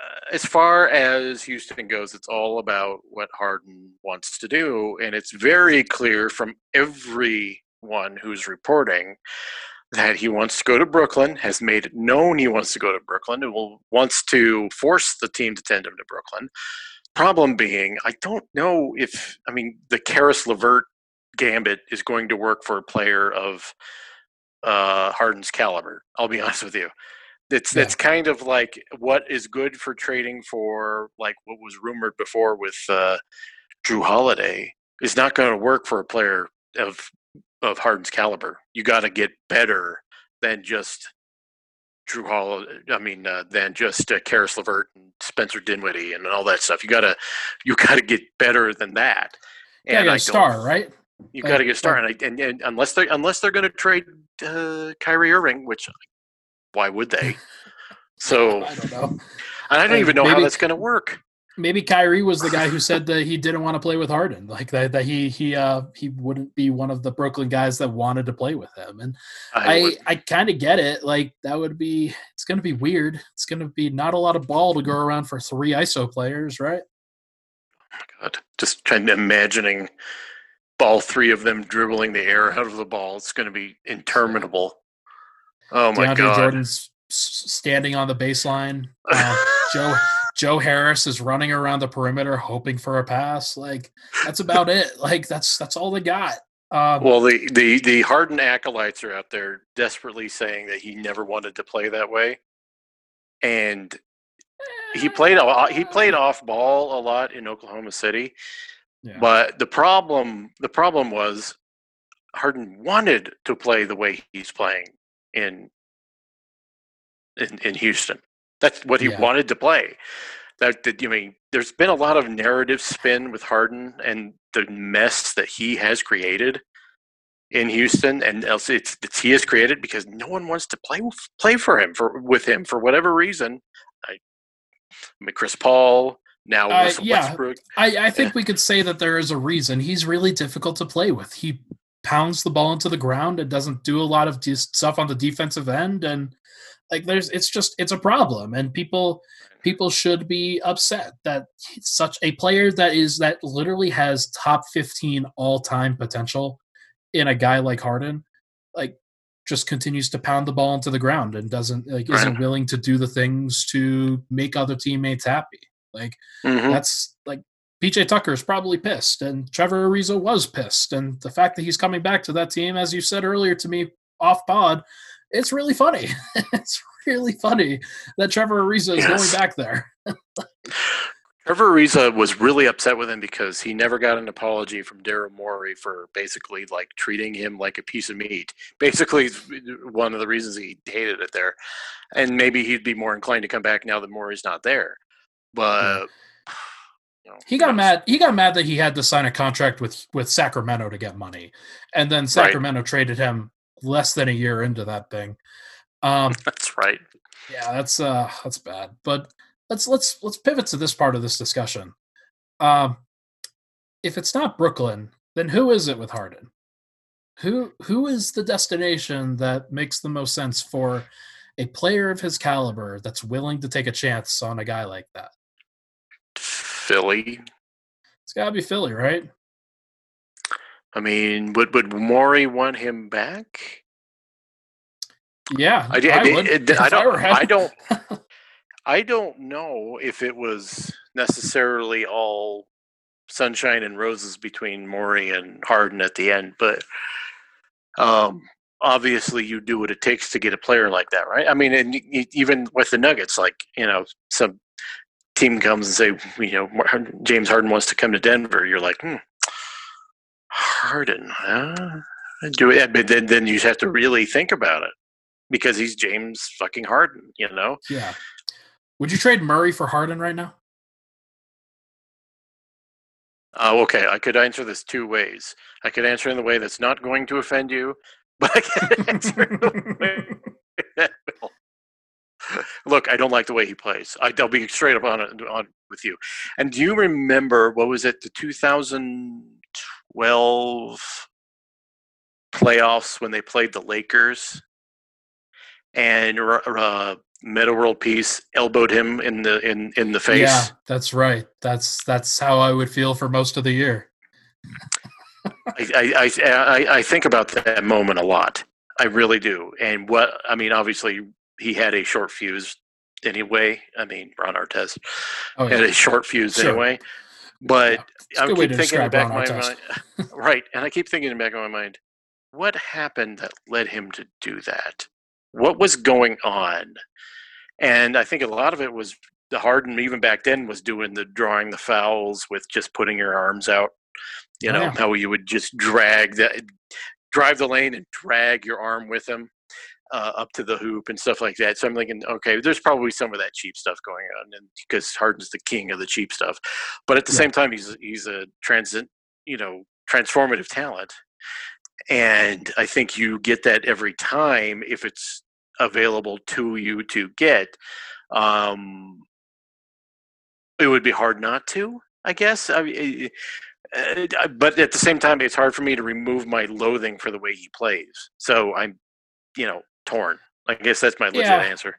[SPEAKER 2] uh, as far as Houston goes, it's all about what Harden wants to do, and it's very clear from everyone who's reporting that he wants to go to Brooklyn, has made it known he wants to go to Brooklyn, and will wants to force the team to send him to Brooklyn. Problem being, I don't know if I mean the Caris LeVert gambit is going to work for a player of uh, Harden's caliber. I'll be honest with you. It's yeah. it's kind of like what is good for trading for like what was rumored before with uh, Jrue Holiday is not going to work for a player of of Harden's caliber. You got to get better than just Jrue Hall. I mean, uh, than just uh, Caris LeVert and Spencer Dinwiddie and all that stuff. You gotta, you gotta get better than that.
[SPEAKER 1] And yeah, star, right?
[SPEAKER 2] You got to get a star, and, I, and, and, unless they unless they're going to trade uh, Kyrie Irving, which why would they? So
[SPEAKER 1] I don't know.
[SPEAKER 2] and I don't
[SPEAKER 1] Like,
[SPEAKER 2] even know how that's going to work.
[SPEAKER 1] Maybe Kyrie was the guy who said that he didn't want to play with Harden, like that, that he he uh he wouldn't be one of the Brooklyn guys that wanted to play with him. And
[SPEAKER 2] I,
[SPEAKER 1] I I kind of get it. Like that would be it's going to be weird. It's going to be not a lot of ball to go around for three ISO players, right?
[SPEAKER 2] God, just kind of imagining all three of them dribbling the air out of the ball. It's going to be interminable. Oh my
[SPEAKER 1] DeAndre
[SPEAKER 2] god!
[SPEAKER 1] Jordan's standing on the baseline. Uh, Joe Joe Harris is running around the perimeter hoping for a pass. Like that's about it. Like that's that's all they got. Um,
[SPEAKER 2] well, the, the the Harden acolytes are out there desperately saying that he never wanted to play that way, and he played a- he played off ball a lot in Oklahoma City.
[SPEAKER 1] yeah.
[SPEAKER 2] But the problem the problem was Harden wanted to play the way he's playing in in, in Houston. That's what he
[SPEAKER 1] Yeah.
[SPEAKER 2] wanted to play. That, that I mean, there's been a lot of narrative spin with Harden and the mess that he has created in Houston, and else it's, it's he has created because no one wants to play play for him for with him for whatever reason. I, I mean, Chris Paul now
[SPEAKER 1] Uh,
[SPEAKER 2] Russell
[SPEAKER 1] yeah.
[SPEAKER 2] Westbrook.
[SPEAKER 1] I, I think we could say that there is a reason. He's really difficult to play with. He pounds the ball into the ground and doesn't do a lot of stuff on the defensive end, and like there's it's just it's a problem, and people people should be upset that such a player that is that literally has top 15 all-time potential in a guy like Harden like just continues to pound the ball into the ground and doesn't like
[SPEAKER 2] Right.
[SPEAKER 1] isn't willing to do the things to make other teammates happy like
[SPEAKER 2] Mhm.
[SPEAKER 1] that's like PJ Tucker's probably pissed, and Trevor Ariza was pissed, and the fact that he's coming back to that team, as you said earlier to me off pod, it's really funny. it's really funny that Trevor Ariza is
[SPEAKER 2] Yes.
[SPEAKER 1] going back there.
[SPEAKER 2] Trevor Ariza was really upset with him because he never got an apology from Daryl Morey for basically like treating him like a piece of meat. Basically, one of the reasons he hated it there, and maybe he'd be more inclined to come back now that Morey's not there. But you know,
[SPEAKER 1] He got mad. He got mad that he had to sign a contract with with Sacramento to get money, and then Sacramento traded him less than a year into that thing. Um,
[SPEAKER 2] That's right.
[SPEAKER 1] Yeah, that's uh that's bad. But let's let's let's pivot to this part of this discussion. Um if it's not Brooklyn, then who is it with Harden? Who who is the destination that makes the most sense for a player of his caliber that's willing to take a chance on a guy like that?
[SPEAKER 2] Philly.
[SPEAKER 1] It's got to be Philly, right?
[SPEAKER 2] I mean, would would Morey want him back?
[SPEAKER 1] Yeah,
[SPEAKER 2] I, did- I,
[SPEAKER 1] would,
[SPEAKER 2] I don't. I don't. I don't know if it was necessarily all sunshine and roses between Morey and Harden at the end, but um, obviously you do what it takes to get a player like that, right? I mean, and even with the Nuggets, like you know, some team comes and say, you know, James Harden wants to come to Denver. You're like, hmm, Harden, huh? Do it, but then then you have to really think about it because he's James fucking Harden, you know.
[SPEAKER 1] yeah. Would you trade Murray for Harden right now?
[SPEAKER 2] Oh, okay. I could answer this two ways. I could answer in the way that's not going to offend you, but I can answer in the way that will. Look, I don't like the way he plays. I, I'll be straight up on, it- on with you. And do you remember what was it, the 2012 playoffs when they played the Lakers and uh, Metta World Peace elbowed him in the in in the face?
[SPEAKER 1] Yeah, that's right. That's that's how I would feel for most of the year.
[SPEAKER 2] I, I, I, I- think about that moment a lot. I really do. And what I mean, obviously, he had a short fuse anyway. I mean, Ron Artest
[SPEAKER 1] Oh
[SPEAKER 2] had a short fuse
[SPEAKER 1] Sure.
[SPEAKER 2] anyway. But
[SPEAKER 1] It's a
[SPEAKER 2] I
[SPEAKER 1] good way
[SPEAKER 2] keep thinking in back of my mind, right? And I keep thinking in the back of my mind, what happened that led him to do that? What was going on? And I think a lot of it was the Harden, even back then, was doing the drawing the fouls with just putting your arms out. You
[SPEAKER 1] Oh,
[SPEAKER 2] know
[SPEAKER 1] yeah.
[SPEAKER 2] how you would just drag that, drive the lane and drag your arm with him uh, up to the hoop and stuff like that. So I'm thinking, okay, there's probably some of that cheap stuff going on, and because Harden's the king of the cheap stuff, but at the
[SPEAKER 1] Yeah.
[SPEAKER 2] same time, he's he's a transit, you know, transformative talent, and I think you get that every time if it's available to you to get, um, it would be hard not to. I guess. I mean, uh, but at the same time, it's hard for me to remove my loathing for the way he plays. So I'm, you know, torn. I guess that's my legit yeah. answer.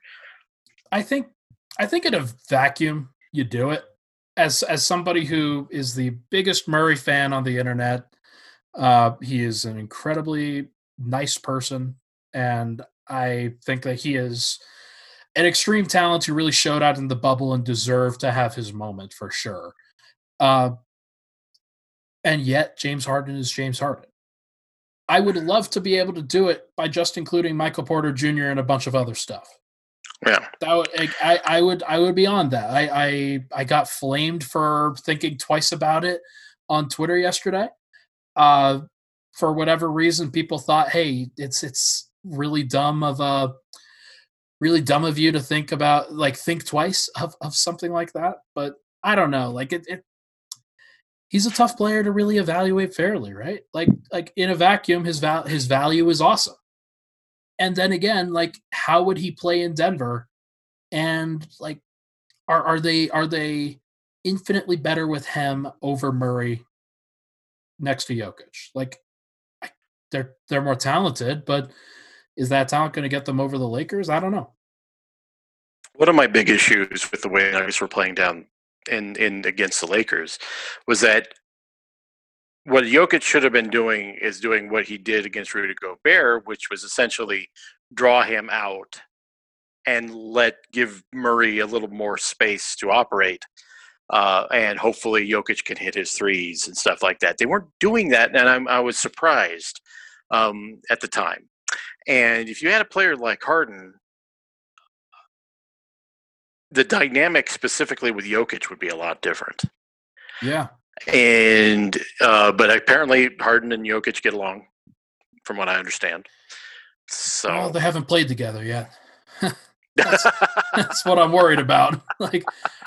[SPEAKER 1] I think I think in a vacuum you do it. As as somebody who is the biggest Murray fan on the internet, uh, he is an incredibly nice person, and I think that he is an extreme talent who really showed out in the bubble and deserved to have his moment for sure. Uh, and yet, James Harden is James Harden. I would love to be able to do it by just including Michael Porter Jr. and a bunch of other stuff.
[SPEAKER 2] Yeah,
[SPEAKER 1] that would, I, I would I would be on that. I, I I got flamed for thinking twice about it on Twitter yesterday. Uh, for whatever reason, people thought, hey, it's it's really dumb of a really dumb of you to think about like think twice of, of something like that. But I don't know. Like it, it he's a tough player to really evaluate fairly, right? Like like in a vacuum, his val his value is awesome. And then again, like how would he play in Denver? And like are are they are they infinitely better with him over Murray next to Jokic? Like they're they're more talented, but is that talent going to get them over the Lakers? I don't know.
[SPEAKER 2] One of my big issues with the way Nuggets were playing down in in against the Lakers was that what Jokic should have been doing is doing what he did against Rudy Gobert, which was essentially draw him out and let give Murray a little more space to operate. Uh, and hopefully Jokic can hit his threes and stuff like that. They weren't doing that, and I'm, i was surprised um, at the time. And if you had a player like Harden the dynamic specifically with Jokic would be a lot different.
[SPEAKER 1] Yeah.
[SPEAKER 2] And uh, but apparently Harden and Jokic get along, from what I understand. So
[SPEAKER 1] well, they haven't played together yet. that's, that's, what I'm worried about. Like,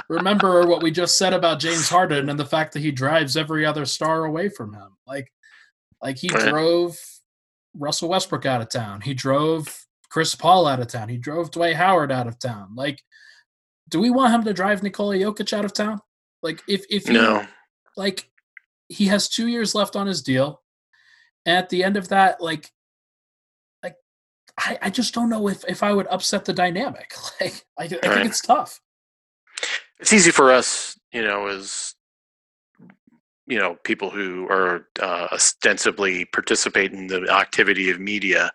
[SPEAKER 1] remember what we just said about James Harden and the fact that he drives every other star away from him. Like, like he right. drove Russell Westbrook out of town. He drove Chris Paul out of town. He drove Dwight Howard out of town. Like, do we want him to drive Nikola Jokic out of town? Like if if
[SPEAKER 2] no.
[SPEAKER 1] like he has two years left on his deal. And at the end of that, like like I, I just don't know if if I would upset the dynamic. Like I, I think right. it's tough.
[SPEAKER 2] It's easy for us, you know, as you know, people who are uh, ostensibly participate in the activity of media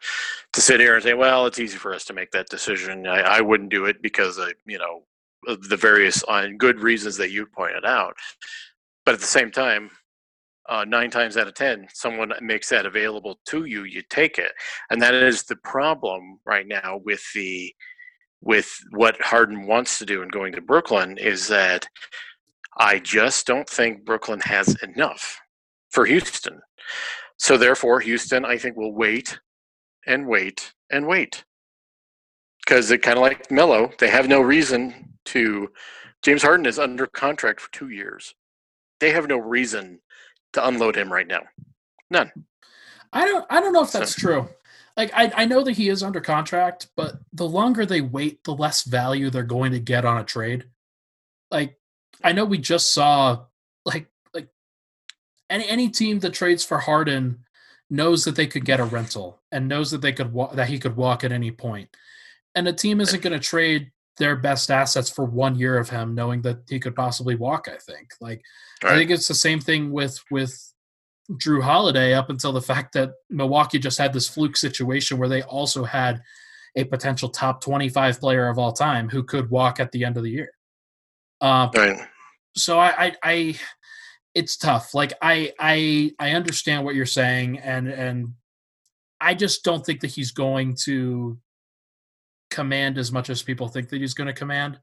[SPEAKER 2] to sit here and say, well, it's easy for us to make that decision. I, I wouldn't do it because I, you know, the various on good reasons that you pointed out. But at the same time, uh, nine times out of ten, someone makes that available to you, you take it, and that is the problem right now with the with what Harden wants to do and going to Brooklyn is that I just don't think Brooklyn has enough for Houston. So therefore, Houston, I think, will wait and wait and wait because it kind of like Melo, they have no reason to. James Harden is under contract for two years. They have no reason to unload him right now. None.
[SPEAKER 1] I don't. I don't know if that's so. true. Like I, I know that he is under contract, but the longer they wait, the less value they're going to get on a trade. Like I know we just saw like like any any team that trades for Harden knows that they could get a rental and knows that they could wa- that he could walk at any point. And a team isn't going to trade their best assets for one year of him, knowing that he could possibly walk. I think. Like, right. I think it's the same thing with with Jrue Holiday up until the fact that Milwaukee just had this fluke situation where they also had a potential top 25 player of all time who could walk at the end of the year. Uh, right. So I, I, I, it's tough. Like I, I, I understand what you're saying, and and I just don't think that he's going to command as much as people think that he's going to command.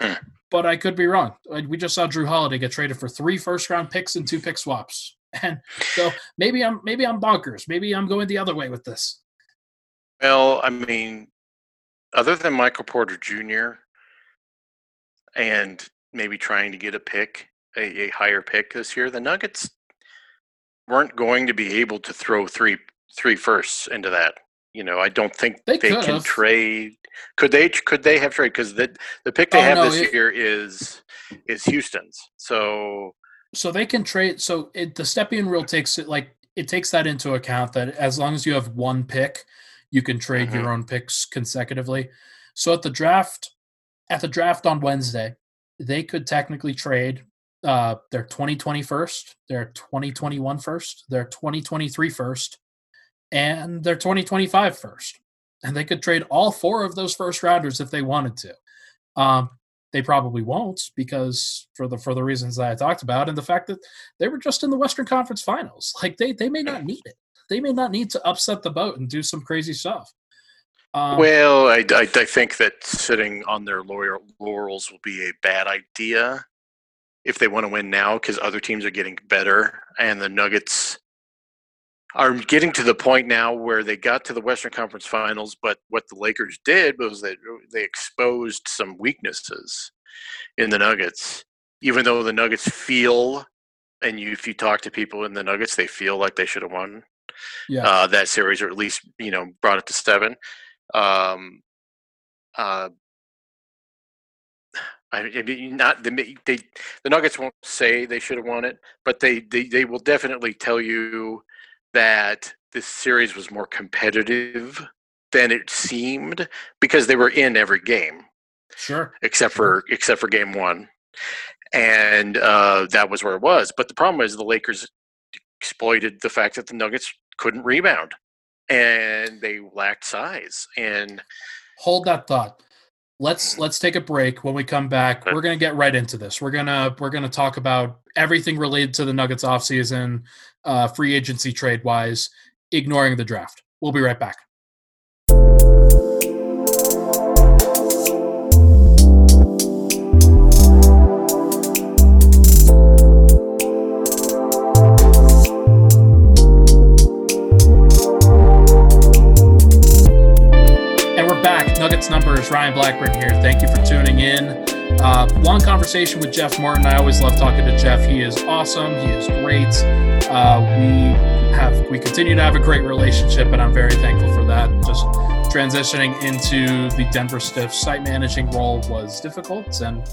[SPEAKER 1] Hmm. but I could be wrong. We just saw Jrue Holiday get traded for three first round picks and two pick swaps. And so maybe I'm maybe I'm bonkers. Maybe I'm going the other way with this.
[SPEAKER 2] Well, I mean, other than Michael Porter Jr. and maybe trying to get a pick, a, a higher pick this year, the Nuggets weren't going to be able to throw three three firsts into that You know, I don't think
[SPEAKER 1] They
[SPEAKER 2] they, can
[SPEAKER 1] have.
[SPEAKER 2] trade. Could they? Could they have trade? Because the the pick they
[SPEAKER 1] Oh,
[SPEAKER 2] have
[SPEAKER 1] no,
[SPEAKER 2] this
[SPEAKER 1] it-
[SPEAKER 2] year is is Houston's. So
[SPEAKER 1] so they can trade. So it, the Stepien rule takes it like it takes that into account that as long as you have one pick, you can trade your own picks consecutively. So at the draft, at the draft on Wednesday, they could technically trade uh, their 2020 first, their 2021 first, their 2023 first, and their 2025 first. And they could trade all four of those first rounders if they wanted to. Um, they probably won't because for the for the reasons that I talked about and the fact that they were just in the Western Conference Finals. Like they they may not need it. They may not need to upset the boat and do some crazy stuff. Um,
[SPEAKER 2] Well, I, I, I think that sitting on their laurel, laurels will be a bad idea if they want to win now because other teams are getting better and the Nuggets are getting to the point now where they got to the Western Conference Finals, but what the Lakers did was that they exposed some weaknesses in the Nuggets. Even though the Nuggets feel, and you, if you talk to people in the Nuggets, they feel like they should have won
[SPEAKER 1] yeah,
[SPEAKER 2] uh, that series, or at least you know brought it to seven. Um, uh, I, mean, not the they the Nuggets won't say they should have won it, but they, they they will definitely tell you that this series was more competitive than it seemed because they were in every game
[SPEAKER 1] sure.
[SPEAKER 2] except for except for game one, and uh, that was where it was. But the problem is the Lakers exploited the fact that the Nuggets couldn't rebound and they lacked size. And
[SPEAKER 1] Hold that thought. Let's let's take a break. When we come back, we're gonna get right into this. We're gonna we're gonna talk about everything related to the Nuggets offseason, uh, free agency trade wise, ignoring the draft. We'll be right back. Nuggets numbers. Ryan Blackburn here. Thank you for tuning in. Uh, long conversation with Jeff Martin. I always love talking to Jeff. He is awesome. He is great. Uh, we have we continue to have a great relationship, and I'm very thankful for that. Just transitioning into the Denver Stiff site managing role was difficult, and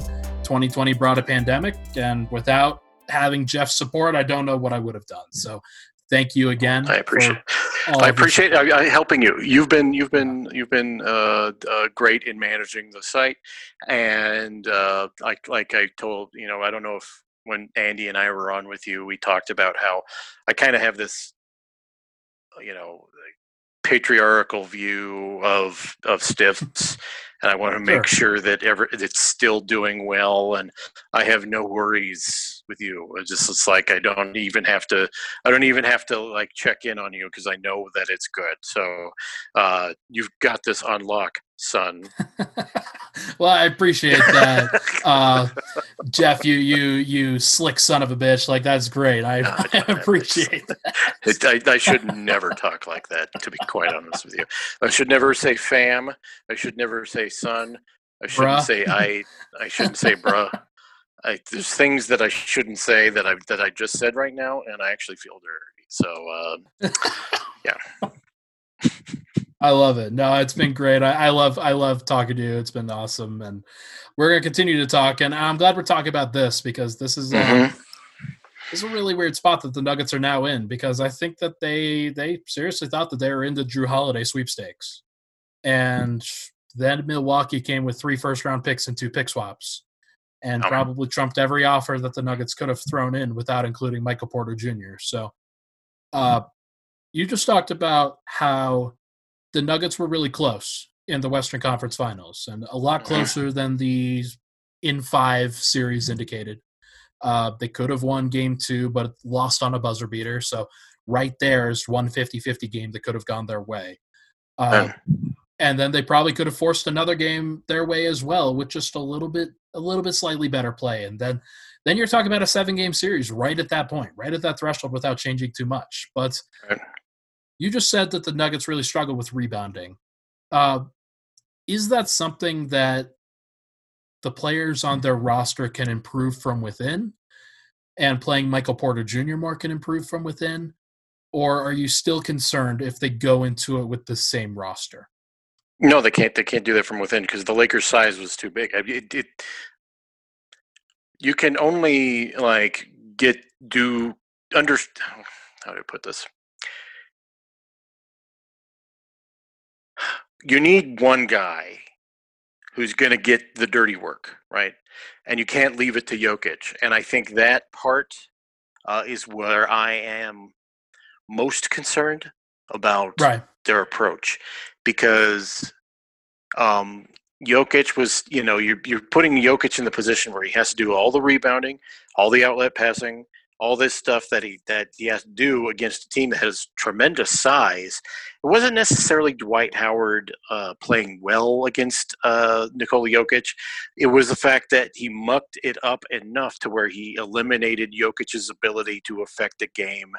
[SPEAKER 1] 2020 brought a pandemic. And without having Jeff's support, I don't know what I would have done. So, thank you again.
[SPEAKER 2] I appreciate I appreciate I, I helping you. You've been you've been you've been uh, uh, great in managing the site, and uh, like like I told you know I don't know if when Andy and I were on with you, we talked about how I kind of have this you know patriarchal view of of stiffs and I want to make sure that ever it's still doing well and I have no worries with you. It's just it's like I don't even have to I don't even have to like check in on you because I know that it's good. So uh, you've got this on lock, son.
[SPEAKER 1] well, I appreciate that, uh, Jeff. You you you slick son of a bitch. Like that's great. I,
[SPEAKER 2] No,
[SPEAKER 1] I
[SPEAKER 2] no,
[SPEAKER 1] appreciate that.
[SPEAKER 2] It, I, I should never talk like that, to be quite honest with you. I should never say fam. I should never say son. I shouldn't
[SPEAKER 1] Bruh.
[SPEAKER 2] say I. I shouldn't say bruh. I, there's things that I shouldn't say that I that I just said right now, and I actually feel dirty. So um, yeah.
[SPEAKER 1] I love it. No, it's been great. I, I love I love talking to you. It's been awesome, and we're gonna continue to talk. And I'm glad we're talking about this because this is uh,
[SPEAKER 2] mhm.
[SPEAKER 1] this is a really weird spot that the Nuggets are now in because I think that they they seriously thought that they were in the Jrue Holiday sweepstakes, and then Milwaukee came with three first round picks and two pick swaps, and
[SPEAKER 2] Um.
[SPEAKER 1] probably trumped every offer that the Nuggets could have thrown in without including Michael Porter Jr. So, uh, you just talked about how the Nuggets were really close in the Western Conference Finals and a lot
[SPEAKER 2] Mhm.
[SPEAKER 1] closer than the in five series indicated. Uh, they could have won game two, but lost on a buzzer beater. So right there is one 50-50 game that could have gone their way. Uh, and then they probably could have forced another game their way as well with just a little bit a little bit slightly better play. And then then you're talking about a seven game series right at that point, right at that threshold without changing too much. But
[SPEAKER 2] Right.
[SPEAKER 1] you just said that the Nuggets really struggle with rebounding. Uh, is that something that the players on their roster can improve from within, and playing Michael Porter Jr. more can improve from within, or are you still concerned if they go into it with the same roster?
[SPEAKER 2] No, they can't. They can't do that from within because the Lakers' size was too big. It, it, you can only like get do under how do I put this? You need one guy who's going to get the dirty work, right? And you can't leave it to Jokic. And I think that part uh, is where I am most concerned about
[SPEAKER 1] right.
[SPEAKER 2] Their approach because um, Jokic was, you know, you're you're putting Jokic in the position where he has to do all the rebounding, all the outlet passing, all this stuff that he that he has to do against a team that has tremendous size. It wasn't necessarily Dwight Howard uh, playing well against uh, Nikola Jokic. It was the fact that he mucked it up enough to where he eliminated Jokic's ability to affect the game.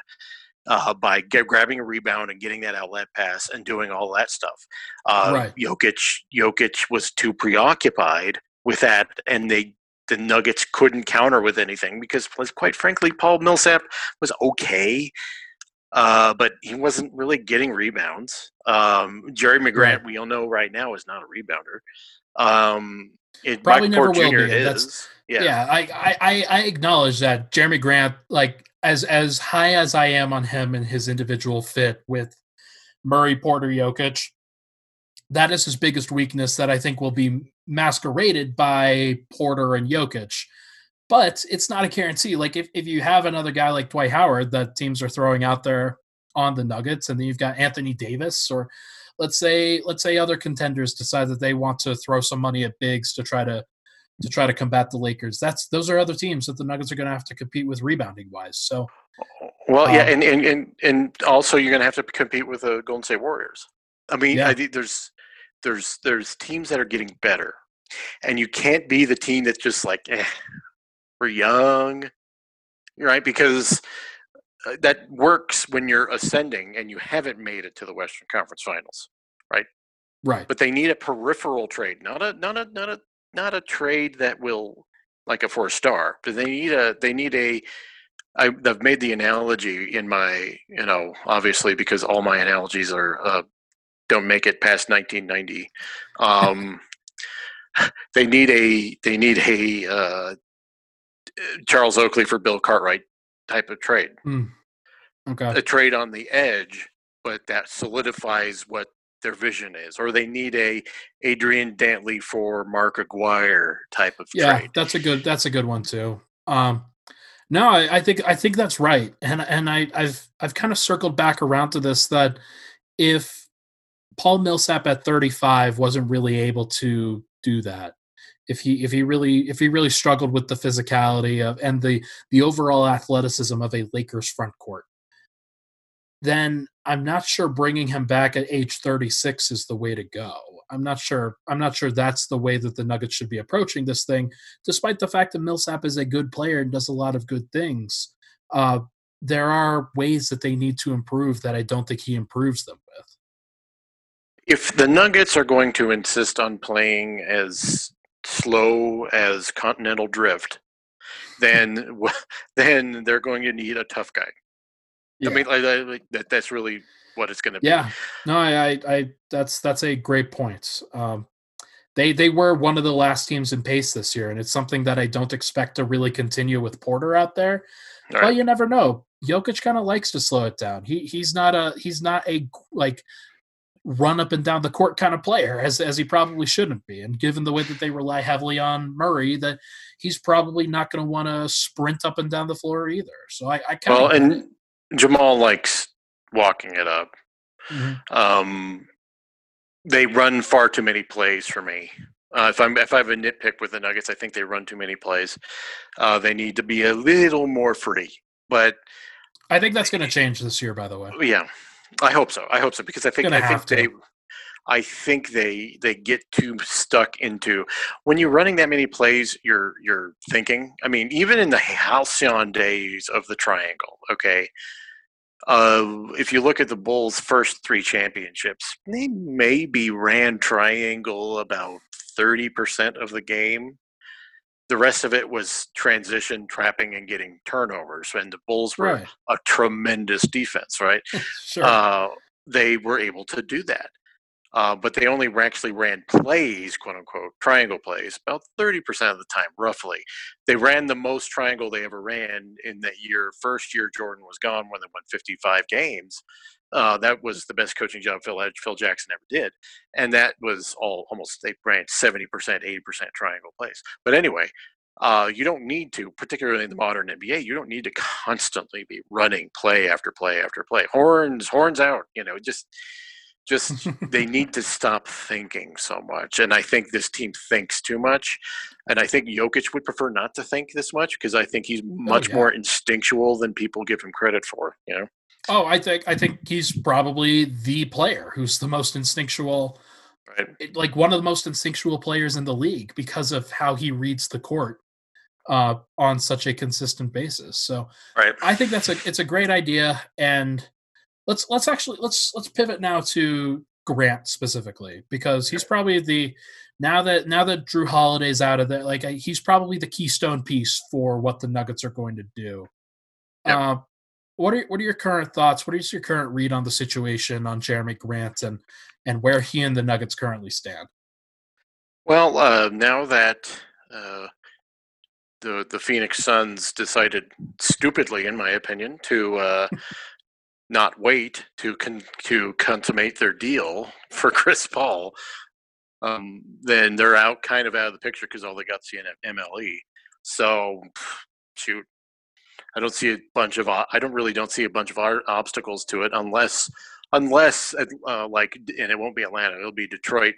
[SPEAKER 2] Uh, by get, grabbing a rebound and getting that outlet pass and doing all that stuff, uh,
[SPEAKER 1] right.
[SPEAKER 2] Jokic Jokic was too preoccupied with that, and they the Nuggets couldn't counter with anything because, quite frankly, Paul Millsap was okay, uh, but he wasn't really getting rebounds. Um, Jerami Grant, we all know right now, is not a rebounder. Um, it,
[SPEAKER 1] Probably never will
[SPEAKER 2] Jr.
[SPEAKER 1] be.
[SPEAKER 2] Is.
[SPEAKER 1] Yeah, yeah I, I, I acknowledge that Jerami Grant, like as as high as I am on him and his individual fit with Murray, Porter, Jokic, that is his biggest weakness that I think will be masqueraded by Porter and Jokic. But it's not a guarantee. Like if, if you have another guy like Dwight Howard that teams are throwing out there on the Nuggets, and then you've got Anthony Davis, or let's say let's say other contenders decide that they want to throw some money at bigs to try to to try to combat the Lakers. That's those are other teams that the Nuggets are going to have to compete with rebounding wise. So,
[SPEAKER 2] well, yeah, um, and, and and and also you're going to have to compete with the Golden State Warriors. I mean, yeah. I think there's there's there's teams that are getting better, and you can't be the team that's just like eh, we're young, right? Because uh, that works when you're ascending and you haven't made it to the Western Conference Finals, right?
[SPEAKER 1] Right.
[SPEAKER 2] But they need a peripheral trade, not a not a not a not a trade that will like a four star. But they need a they need a I, have made the analogy in my, you know, obviously because all my analogies are uh, don't make it past 1990. Um, they need a they need a uh, Charles Oakley for Bill Cartwright type of trade.
[SPEAKER 1] Mm. Okay,
[SPEAKER 2] a trade on the edge, but that solidifies what their vision is, or they need a Adrian Dantley for Mark Aguirre type of
[SPEAKER 1] yeah,
[SPEAKER 2] trade.
[SPEAKER 1] that's a good that's a good one too. Um, no, I, I think I think that's right, and and I, I've I've kind of circled back around to this that if Paul Millsap at 35 wasn't really able to do that. If he if he really if he really struggled with the physicality of and the the overall athleticism of a Lakers front court, then I'm not sure bringing him back at age 36 is the way to go. I'm not sure. I'm not sure that's the way that the Nuggets should be approaching this thing, despite the fact that Millsap is a good player and does a lot of good things. Uh, there are ways that they need to improve that I don't think he improves them with
[SPEAKER 2] if the Nuggets are going to insist on playing as slow as Continental Drift, then then they're going to need a tough guy. Yeah. I mean, like, like, that, that's really what it's going to be.
[SPEAKER 1] Yeah, no, I, I, that's that's a great point. Um, they they were one of the last teams in pace this year, and it's something that I don't expect to really continue with Porter out there. All well, right. you never know. Jokic kind of likes to slow it down. He he's not a he's not a like run up and down the court kind of player as as he probably shouldn't be. And given the way that they rely heavily on Murray, that he's probably not going to want to sprint up and down the floor either. So I, I kind
[SPEAKER 2] well, and Jamal likes walking it up. Mm-hmm. Um, they run far too many plays for me. Uh, if I'm if I have a nitpick with the Nuggets, I think they run too many plays. Uh, they need to be a little more free, but
[SPEAKER 1] I think that's going to change this year. By the way,
[SPEAKER 2] yeah, I hope so. I hope so because I think I think they I think they they get too stuck into when you're running that many plays. You're you're thinking. I mean, even in the halcyon days of the triangle, okay. Uh, if you look at the Bulls' first three championships, they maybe ran triangle about thirty percent of the game. The rest of it was transition, trapping, and getting turnovers. And the Bulls were
[SPEAKER 1] Right.
[SPEAKER 2] a tremendous defense, right?
[SPEAKER 1] Sure.
[SPEAKER 2] uh, they were able to do that. Uh, but they only actually ran plays, quote unquote, triangle plays, about 30% of the time, roughly. They ran the most triangle they ever ran in that year. First year Jordan was gone when they won 55 games. Uh, that was the best coaching job Phil, Phil Jackson ever did. And that was all almost, they ran 70%, 80% triangle plays. But anyway, uh, you don't need to, particularly in the modern NBA, you don't need to constantly be running play after play after play. Horns, horns out, you know, just just they need to stop thinking so much. And I think this team thinks too much. And I think Jokic would prefer not to think this much because I think he's much
[SPEAKER 1] yeah.
[SPEAKER 2] more instinctual than people give him credit for. You know,
[SPEAKER 1] oh, I think I think he's probably the player who's the most instinctual,
[SPEAKER 2] right?
[SPEAKER 1] like one of the most instinctual players in the league because of how he reads the court uh, on such a consistent basis. So
[SPEAKER 2] Right.
[SPEAKER 1] I think that's a it's a great idea, and let's let's actually let's let's pivot now to Grant specifically because he's probably the now that now that Jrue Holiday's out of there, like he's probably the keystone piece for what the Nuggets are going to do.
[SPEAKER 2] Yep.
[SPEAKER 1] Uh, what are what are your current thoughts? What is your current read on the situation on Jerami Grant and and where he and the Nuggets currently stand?
[SPEAKER 2] Well, uh, now that uh, the the Phoenix Suns decided stupidly, in my opinion, to uh, not wait to con- to consummate their deal for Chris Paul, um, then they're out kind of out of the picture because all they got the MLE. So, shoot, I don't see a bunch of I don't really don't see a bunch of obstacles to it unless unless uh, like and it won't be Atlanta, it'll be Detroit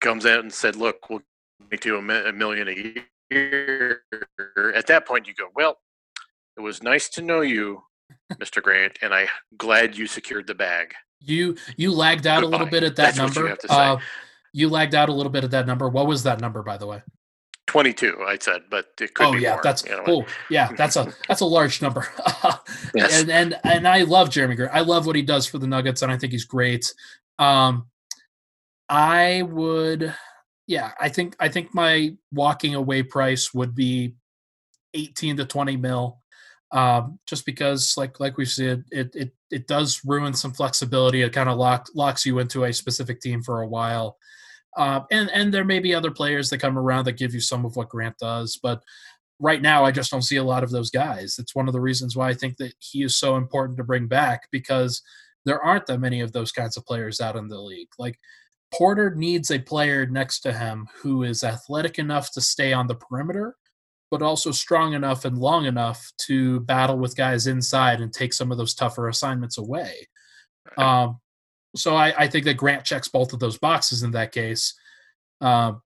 [SPEAKER 2] comes out and said, "Look, we'll make you a million a year." At that point, you go, "Well, it was nice to know you, Mr. Grant, and I'm glad you secured the bag."
[SPEAKER 1] You you lagged out a little bit at that
[SPEAKER 2] That's what you
[SPEAKER 1] number.
[SPEAKER 2] have to say.
[SPEAKER 1] Uh, you lagged out a little bit at that number. What was that number, by the way?
[SPEAKER 2] Twenty-two, I said, but it could
[SPEAKER 1] oh
[SPEAKER 2] be
[SPEAKER 1] yeah,
[SPEAKER 2] more.
[SPEAKER 1] that's
[SPEAKER 2] you know.
[SPEAKER 1] oh yeah, that's a that's a large number.
[SPEAKER 2] Yes.
[SPEAKER 1] And and and I love Jerami Grant. I love what he does for the Nuggets, and I think he's great. Um, I would, yeah, I think I think my walking away price would be eighteen to twenty mil. Um, just because, like like we've said, it it it does ruin some flexibility. It kind of lock, locks you into a specific team for a while. Uh, and and there may be other players that come around that give you some of what Grant does, but right now I just don't see a lot of those guys. It's one of the reasons why I think that he is so important to bring back because there aren't that many of those kinds of players out in the league. Like Porter needs a player next to him who is athletic enough to stay on the perimeter, but also strong enough and long enough to battle with guys inside and take some of those tougher assignments away. Um, so I, I think that Grant checks both of those boxes in that case. Um,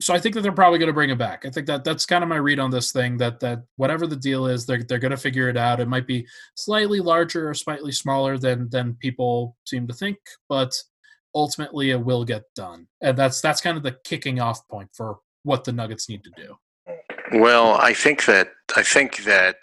[SPEAKER 1] so I think that they're probably going to bring him back. I think that that's kind of my read on this thing. That that whatever the deal is, they're they're going to figure it out. It might be slightly larger or slightly smaller than than people seem to think, but ultimately it will get done. And that's that's kind of the kicking off point for what the Nuggets need to do.
[SPEAKER 2] Well, I think that I think that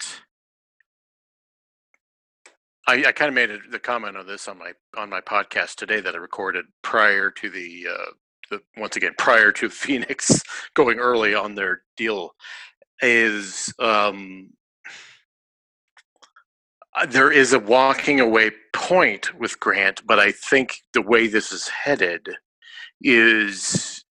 [SPEAKER 2] I, I kind of made a, the comment on this on my on my podcast today that I recorded prior to the uh, the once again prior to Phoenix going early on their deal is um, uh, there is a walking away point with Grant, but I think the way this is headed is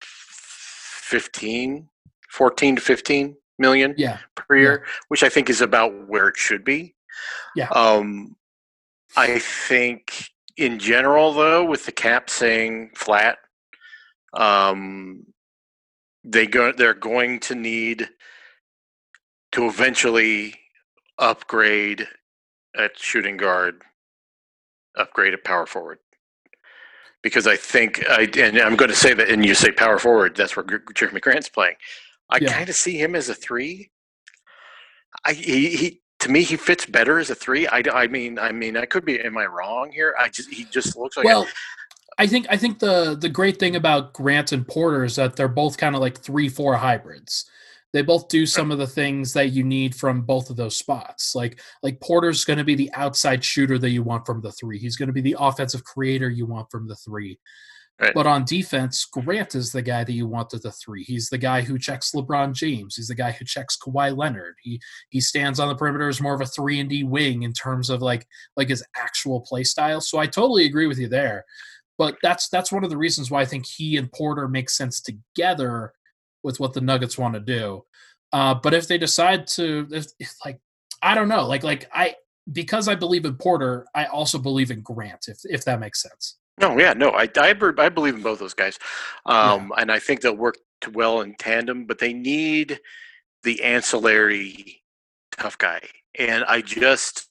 [SPEAKER 2] 15 14 to 15 million
[SPEAKER 1] Yeah,
[SPEAKER 2] per year, which I think is about where it should be.
[SPEAKER 1] Yeah.
[SPEAKER 2] Um, I think in general, though, with the cap saying flat, um, they go they're going to need to eventually upgrade at shooting guard, upgrade at power forward. Because I think I and I'm going to say that, and you say power forward. That's where Jerami Grant's playing. I
[SPEAKER 1] Yeah.
[SPEAKER 2] kind of see him as a three. I he, he to me he fits better as a three. I, I mean I mean I could be. Am I wrong here? I just he just looks like
[SPEAKER 1] well, I think I think the the great thing about Grant and Porter is that they're both kind of like three four hybrids. They both do some of the things that you need from both of those spots. Like like Porter's going to be the outside shooter that you want from the three. He's going to be the offensive creator you want from the three.
[SPEAKER 2] Right.
[SPEAKER 1] But on defense, Grant is the guy that you want at the three. He's the guy who checks LeBron James. He's the guy who checks Kawhi Leonard. He he stands on the perimeter as more of a three and D wing in terms of like like his actual play style. So I totally agree with you there. But that's that's one of the reasons why I think he and Porter make sense together with what the Nuggets want to do. Uh, but if they decide to, if, if like I don't know, like like I because I believe in Porter, I also believe in Grant. If if that makes sense.
[SPEAKER 2] No, yeah, no, I, I, I believe in both those guys, um, yeah. and I think they'll work well in tandem. But they need the ancillary tough guy, and I just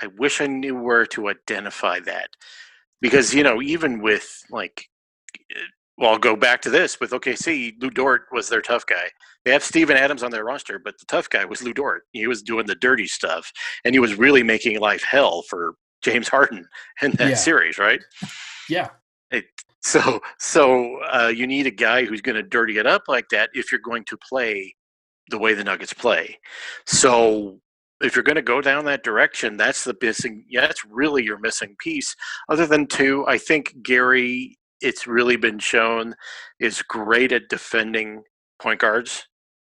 [SPEAKER 2] I wish I knew where to identify that because you know even with like well, I'll go back to this with OKC. Lu Dort was their tough guy. They have Steven Adams on their roster, but the tough guy was Lu Dort. He was doing the dirty stuff, and he was really making life hell for James Harden in that yeah. series, right?
[SPEAKER 1] Yeah.
[SPEAKER 2] It, so, so uh, you need a guy who's going to dirty it up like that if you're going to play the way the Nuggets play. So, if you're going to go down that direction, that's the missing. Yeah, that's really your missing piece. Other than two, I think Gary. It's really been shown is great at defending point guards,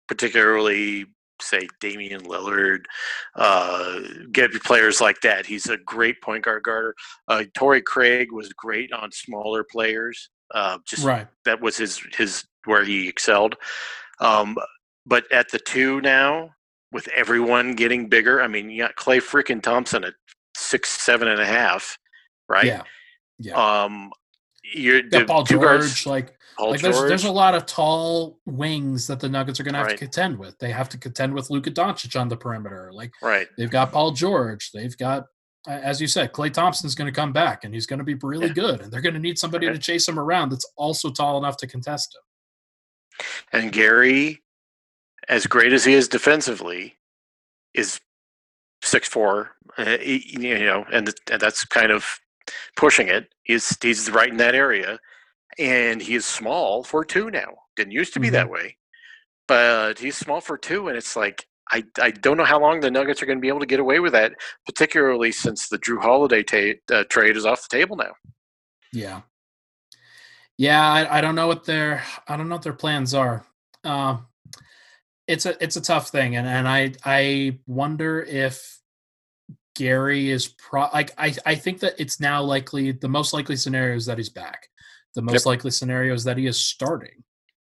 [SPEAKER 2] particularly say Damian Lillard, uh, get players like that. He's a great point guard guarder. Uh, Torrey Craig was great on smaller players. Uh, just
[SPEAKER 1] right.
[SPEAKER 2] that was his his where he excelled. Um, but at the two now, with everyone getting bigger, I mean, you got Klay freaking Thompson at six, seven and a half, right?
[SPEAKER 1] Yeah. Yeah.
[SPEAKER 2] Um, you're
[SPEAKER 1] the Paul George, guards, like Paul like there's there's a lot of tall wings that the Nuggets are going to have right. to contend with. They have to contend with Luka Doncic on the perimeter. Like
[SPEAKER 2] right,
[SPEAKER 1] they've got Paul George. They've got, as you said, Klay Thompson's going to come back and he's going to be really yeah. good. And they're going to need somebody to chase him around that's also tall enough to contest him.
[SPEAKER 2] And Gary, as great as he is defensively, is six four. Uh, you know, and and that's kind of pushing it. He's he's right in that area and he is small for two now. Didn't used to be mm-hmm. that way, but he's small for two, and it's like I I don't know how long the Nuggets are going to be able to get away with that, particularly since the Jrue Holiday ta- uh, trade is off the table now.
[SPEAKER 1] Yeah, yeah, I, I don't know what their I don't know what their plans are. Uh, it's a it's a tough thing, and and I I wonder if Gary is pro like I I think that it's now likely the most likely scenario is that he's back. The most yep. likely scenario is that he is starting.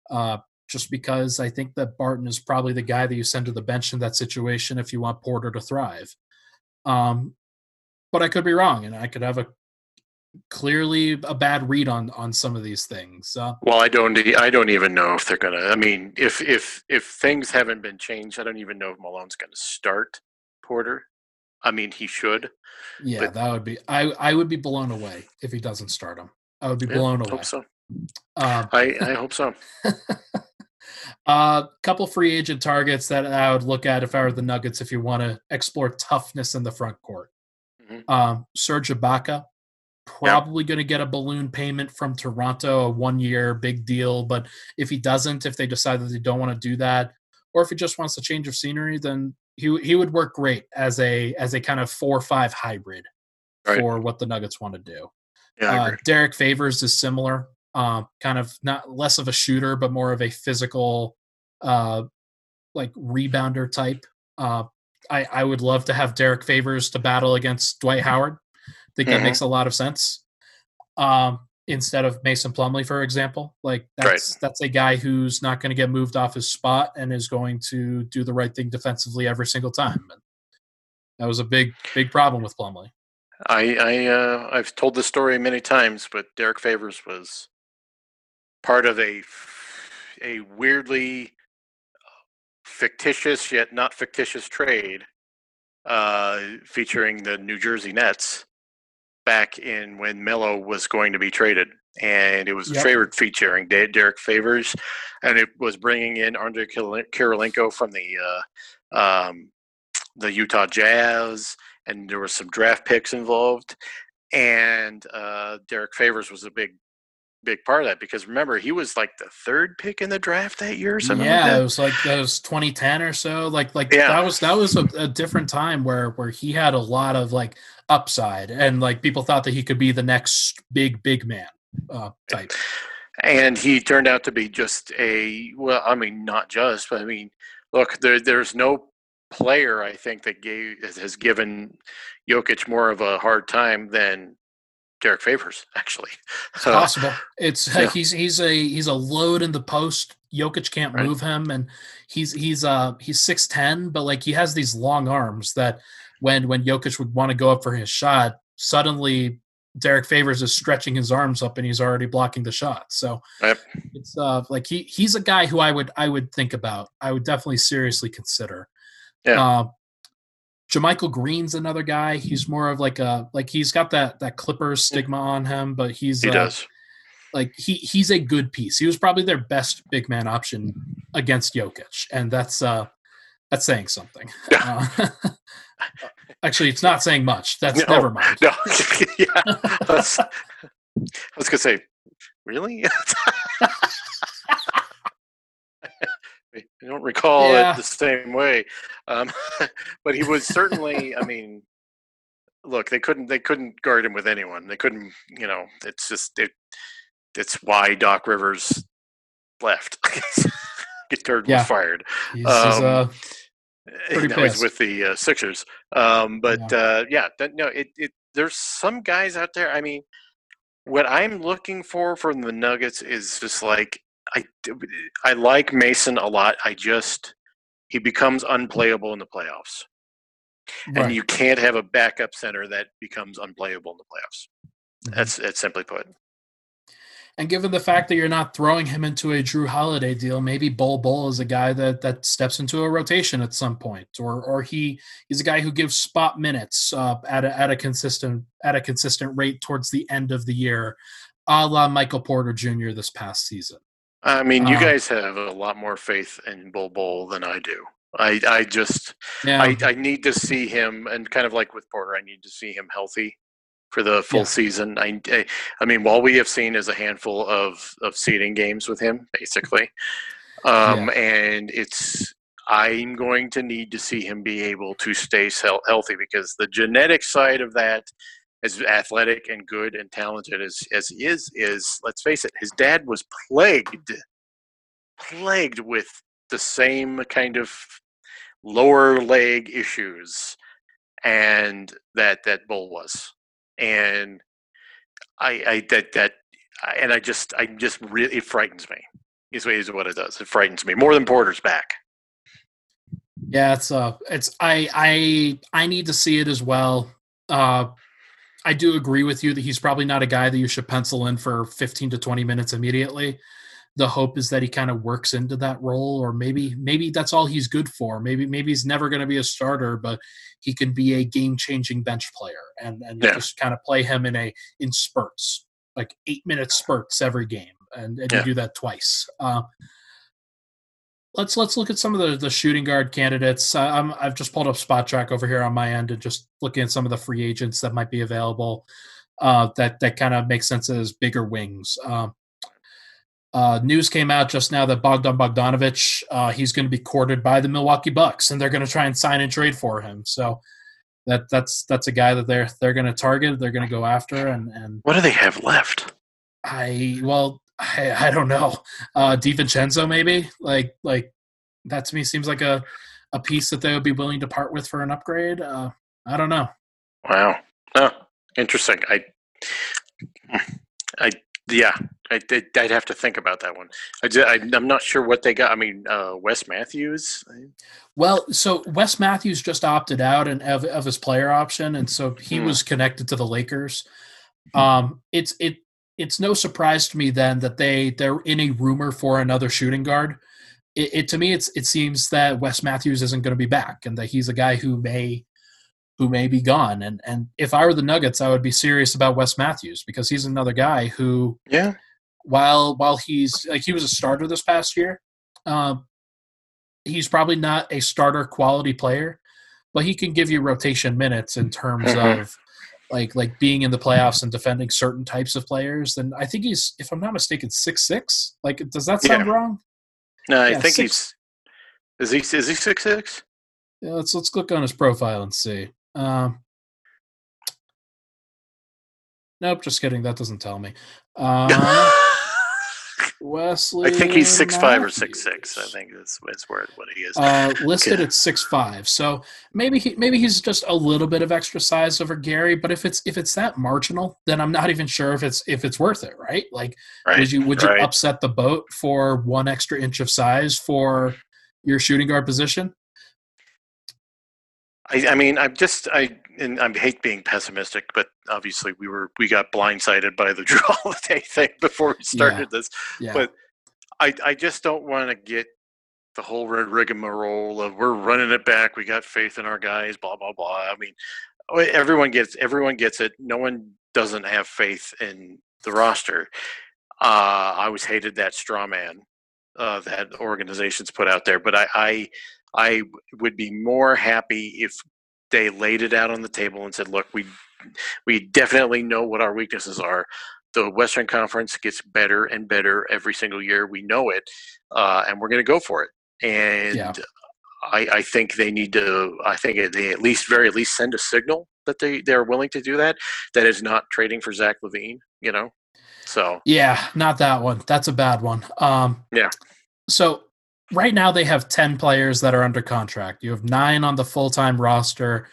[SPEAKER 1] Uh, just because I think that Barton is probably the guy that you send to the bench in that situation if you want Porter to thrive. Um, but I could be wrong, and I could have a clearly a bad read on on some of these things. Uh,
[SPEAKER 2] well, I don't I don't even know if they're gonna. I mean, if if if things haven't been changed, I don't even know if Malone's gonna start Porter. I mean, he should.
[SPEAKER 1] Yeah, but, that would be. I I would be blown away if he doesn't start him. I would be blown away.
[SPEAKER 2] Hope so. Um, I, I hope so.
[SPEAKER 1] A uh, couple free agent targets that I would look at if I were the Nuggets if you want to explore toughness in the front court. Mm-hmm. Um, Serge Ibaka, probably yep. going to get a balloon payment from Toronto, a one year big deal. But if he doesn't, if they decide that they don't want to do that, or if he just wants a change of scenery, then he he would work great as a as a kind of four five hybrid right. for what the Nuggets want to do.
[SPEAKER 2] Yeah, uh,
[SPEAKER 1] Derrick Favors is similar, uh, kind of not less of a shooter, but more of a physical, uh, like rebounder type. Uh, I, I would love to have Derrick Favors to battle against Dwight Howard. I think mm-hmm. that makes a lot of sense. Um, instead of Mason Plumlee, for example, like that's right. that's a guy who's not going to get moved off his spot and is going to do the right thing defensively every single time. And that was a big big problem with Plumlee.
[SPEAKER 2] I, I uh, I've told this story many times, but Derrick Favors was part of a a weirdly fictitious yet not fictitious trade uh, featuring the New Jersey Nets back in when Melo was going to be traded, and it was yep. a trade featuring Derrick Favors, and it was bringing in Andre Kirilenko from the uh, um, the Utah Jazz and there was some draft picks involved, and uh, Derrick Favors was a big big part of that because remember he was like the third pick in the draft that year. Something
[SPEAKER 1] yeah,
[SPEAKER 2] like
[SPEAKER 1] it was like that was 2010 or so. Like like yeah. that was that was a, a, different time where where he had a lot of like upside, and like people thought that he could be the next big big man uh, type.
[SPEAKER 2] And he turned out to be just a well, I mean, not just, but I mean, look, there there's no player I think that gave has given Jokic more of a hard time than Derrick Favors, actually.
[SPEAKER 1] It's possible. It's yeah. he's he's a he's a load in the post. Jokic can't right. move him, and he's he's uh he's six ten, but like he has these long arms that when when Jokic would want to go up for his shot, suddenly Derrick Favors is stretching his arms up and he's already blocking the shot. So
[SPEAKER 2] yep.
[SPEAKER 1] it's uh like he he's a guy who I would I would think about. I would definitely seriously consider.
[SPEAKER 2] Yeah.
[SPEAKER 1] Uh, JaMychal Green's another guy. He's more of like a like he's got that that Clippers stigma on him, but he's
[SPEAKER 2] he uh, does.
[SPEAKER 1] Like he he's a good piece. He was probably their best big man option against Jokic, and that's uh that's saying something. Uh, actually, it's not saying much. That's no, never mind.
[SPEAKER 2] No, yeah, I was, I was gonna say, really. I don't recall yeah. it the same way, um, but he was certainly. I mean, look, they couldn't they couldn't guard him with anyone. They couldn't, you know. It's just it. It's why Doc Rivers left. Gerd yeah. was fired.
[SPEAKER 1] He's, um, uh,
[SPEAKER 2] pretty that was with the uh, Sixers. Um, but yeah, uh, yeah that, no, it, it. There's some guys out there. I mean, what I'm looking for from the Nuggets is just like I I like Mason a lot. I just he becomes unplayable in the playoffs. Right. And you can't have a backup center that becomes unplayable in the playoffs. Mm-hmm. That's that's simply put.
[SPEAKER 1] And given the fact that you're not throwing him into a Jrue Holiday deal, maybe Bol Bol is a guy that that steps into a rotation at some point, or or he he's a guy who gives spot minutes uh, at a, at a consistent at a consistent rate towards the end of the year, a la Michael Porter Jr. this past season.
[SPEAKER 2] I mean, you um, guys have a lot more faith in Bol Bol than I do. I, I just, yeah. I, I need to see him, and kind of like with Porter, I need to see him healthy for the full yeah. season. I, I, I, mean, while we have seen is a handful of of seeding games with him, basically, um, yeah. and it's I'm going to need to see him be able to stay healthy because the genetic side of that as athletic and good and talented as, as he is, is let's face it, his dad was plagued, plagued with the same kind of lower leg issues, and that that Bol was, and I, I that that, and I just I just really it frightens me. Is what it does. It frightens me more than Porter's back.
[SPEAKER 1] Yeah, it's uh, it's I I I need to see it as well. Uh, I do agree with you that he's probably not a guy that you should pencil in for 15 to 20 minutes immediately. The hope is that he kind of works into that role, or maybe maybe that's all he's good for. Maybe maybe he's never going to be a starter, but he can be a game changing bench player, and and yeah. just kind of play him in a in spurts, like eight minute spurts every game, and, and yeah. you do that twice. Uh, let's let's look at some of the, the shooting guard candidates. Uh, I'm, I've just pulled up Spotrac over here on my end and just looking at some of the free agents that might be available. Uh, that that kind of makes sense as bigger wings. Um, uh, news came out just now that Bogdan Bogdanovic uh, he's going to be courted by the Milwaukee Bucks, and they're going to try and sign and trade for him. So that that's that's a guy that they're they're going to target. They're going to go after. And and
[SPEAKER 2] what do they have left?
[SPEAKER 1] I well I, I don't know. Uh, DiVincenzo maybe like like that to me seems like a a piece that they would be willing to part with for an upgrade. Uh, I don't know.
[SPEAKER 2] Wow. Oh, interesting. I I yeah. I, would have to think about that one. I, am not sure what they got. I mean, uh, Wes Matthews.
[SPEAKER 1] Well, so Wes Matthews just opted out and of, of his player option, and so he hmm. was connected to the Lakers. Um, it's it it's no surprise to me then that they they're in a rumor for another shooting guard. It, it to me it's it seems that Wes Matthews isn't going to be back and that he's a guy who may who may be gone. And and if I were the Nuggets, I would be serious about Wes Matthews because he's another guy who
[SPEAKER 2] yeah
[SPEAKER 1] while while he's like he was a starter this past year, um, he's probably not a starter quality player, but he can give you rotation minutes in terms mm-hmm. of like like being in the playoffs and defending certain types of players, then I think he's, if I'm not mistaken, six six. Like, does that sound
[SPEAKER 2] yeah.
[SPEAKER 1] wrong?
[SPEAKER 2] No, I yeah, think six. he's. Is he is he six six?
[SPEAKER 1] Yeah, let's let's click on his profile and see. Um, Nope, just kidding. That doesn't tell me. Uh, Wesley.
[SPEAKER 2] I think he's six five or six six. I think that's, that's where what he is.
[SPEAKER 1] Uh, listed at six five, so maybe he maybe he's just a little bit of extra size over Gary. But if it's if it's that marginal, then I'm not even sure if it's if it's worth it, right? Like,
[SPEAKER 2] right.
[SPEAKER 1] would you would you
[SPEAKER 2] right.
[SPEAKER 1] upset the boat for one extra inch of size for your shooting guard position?
[SPEAKER 2] I, I mean, I'm just I and I hate being pessimistic, but obviously we were we got blindsided by the Jrue Holiday thing before we started this.
[SPEAKER 1] Yeah,
[SPEAKER 2] But I I just don't want to get the whole rig- rigmarole of we're running it back. We got faith in our guys. Blah blah blah. I mean, oh, everyone gets everyone gets it. No one doesn't have faith in the roster. Uh, I always hated that straw man uh, that organizations put out there, but I, I I would be more happy if they laid it out on the table and said, "Look, we we definitely know what our weaknesses are. The Western Conference gets better and better every single year. We know it, uh, and we're going to go for it." And
[SPEAKER 1] Yeah.
[SPEAKER 2] I, I think they need to. I think they at least, very at least, send a signal that they they're willing to do that. That is not trading for Zach LaVine. You know, so
[SPEAKER 1] yeah, not that one. That's a bad one. Um,
[SPEAKER 2] Yeah.
[SPEAKER 1] So right now they have ten players that are under contract. You have nine on the full time roster,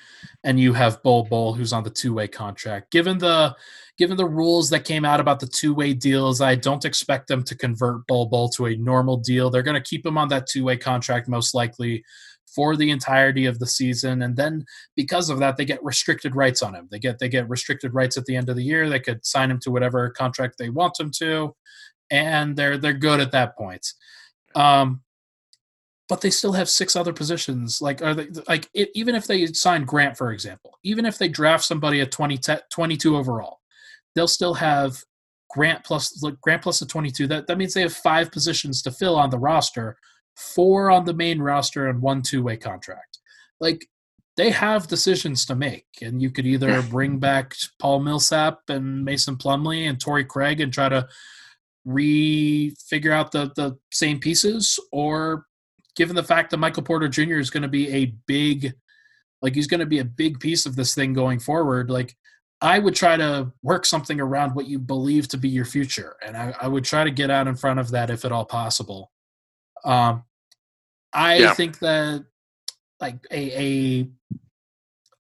[SPEAKER 1] and you have Bol Bol who's on the two way contract. Given the given the rules that came out about the two way deals, I don't expect them to convert Bol Bol to a normal deal. They're going to keep him on that two way contract most likely for the entirety of the season, and then because of that, they get restricted rights on him. They get they get restricted rights at the end of the year. They could sign him to whatever contract they want him to, and they're they're good at that point. Um, but they still have six other positions. Like, are they like it, even if they sign Grant, for example, even if they draft somebody at 20, 22 overall, they'll still have Grant plus look, Grant plus the 22. That that means they have five positions to fill on the roster, four on the main roster, and one two way contract. Like they have decisions to make, and you could either bring back Paul Millsap and Mason Plumlee and Torrey Craig and try to re-figure out the the same pieces, or given the fact that Michael Porter Jr. is going to be a big, like he's going to be a big piece of this thing going forward, like I would try to work something around what you believe to be your future, and I, I would try to get out in front of that if at all possible. Um, I
[SPEAKER 2] Yeah.
[SPEAKER 1] think that like a, a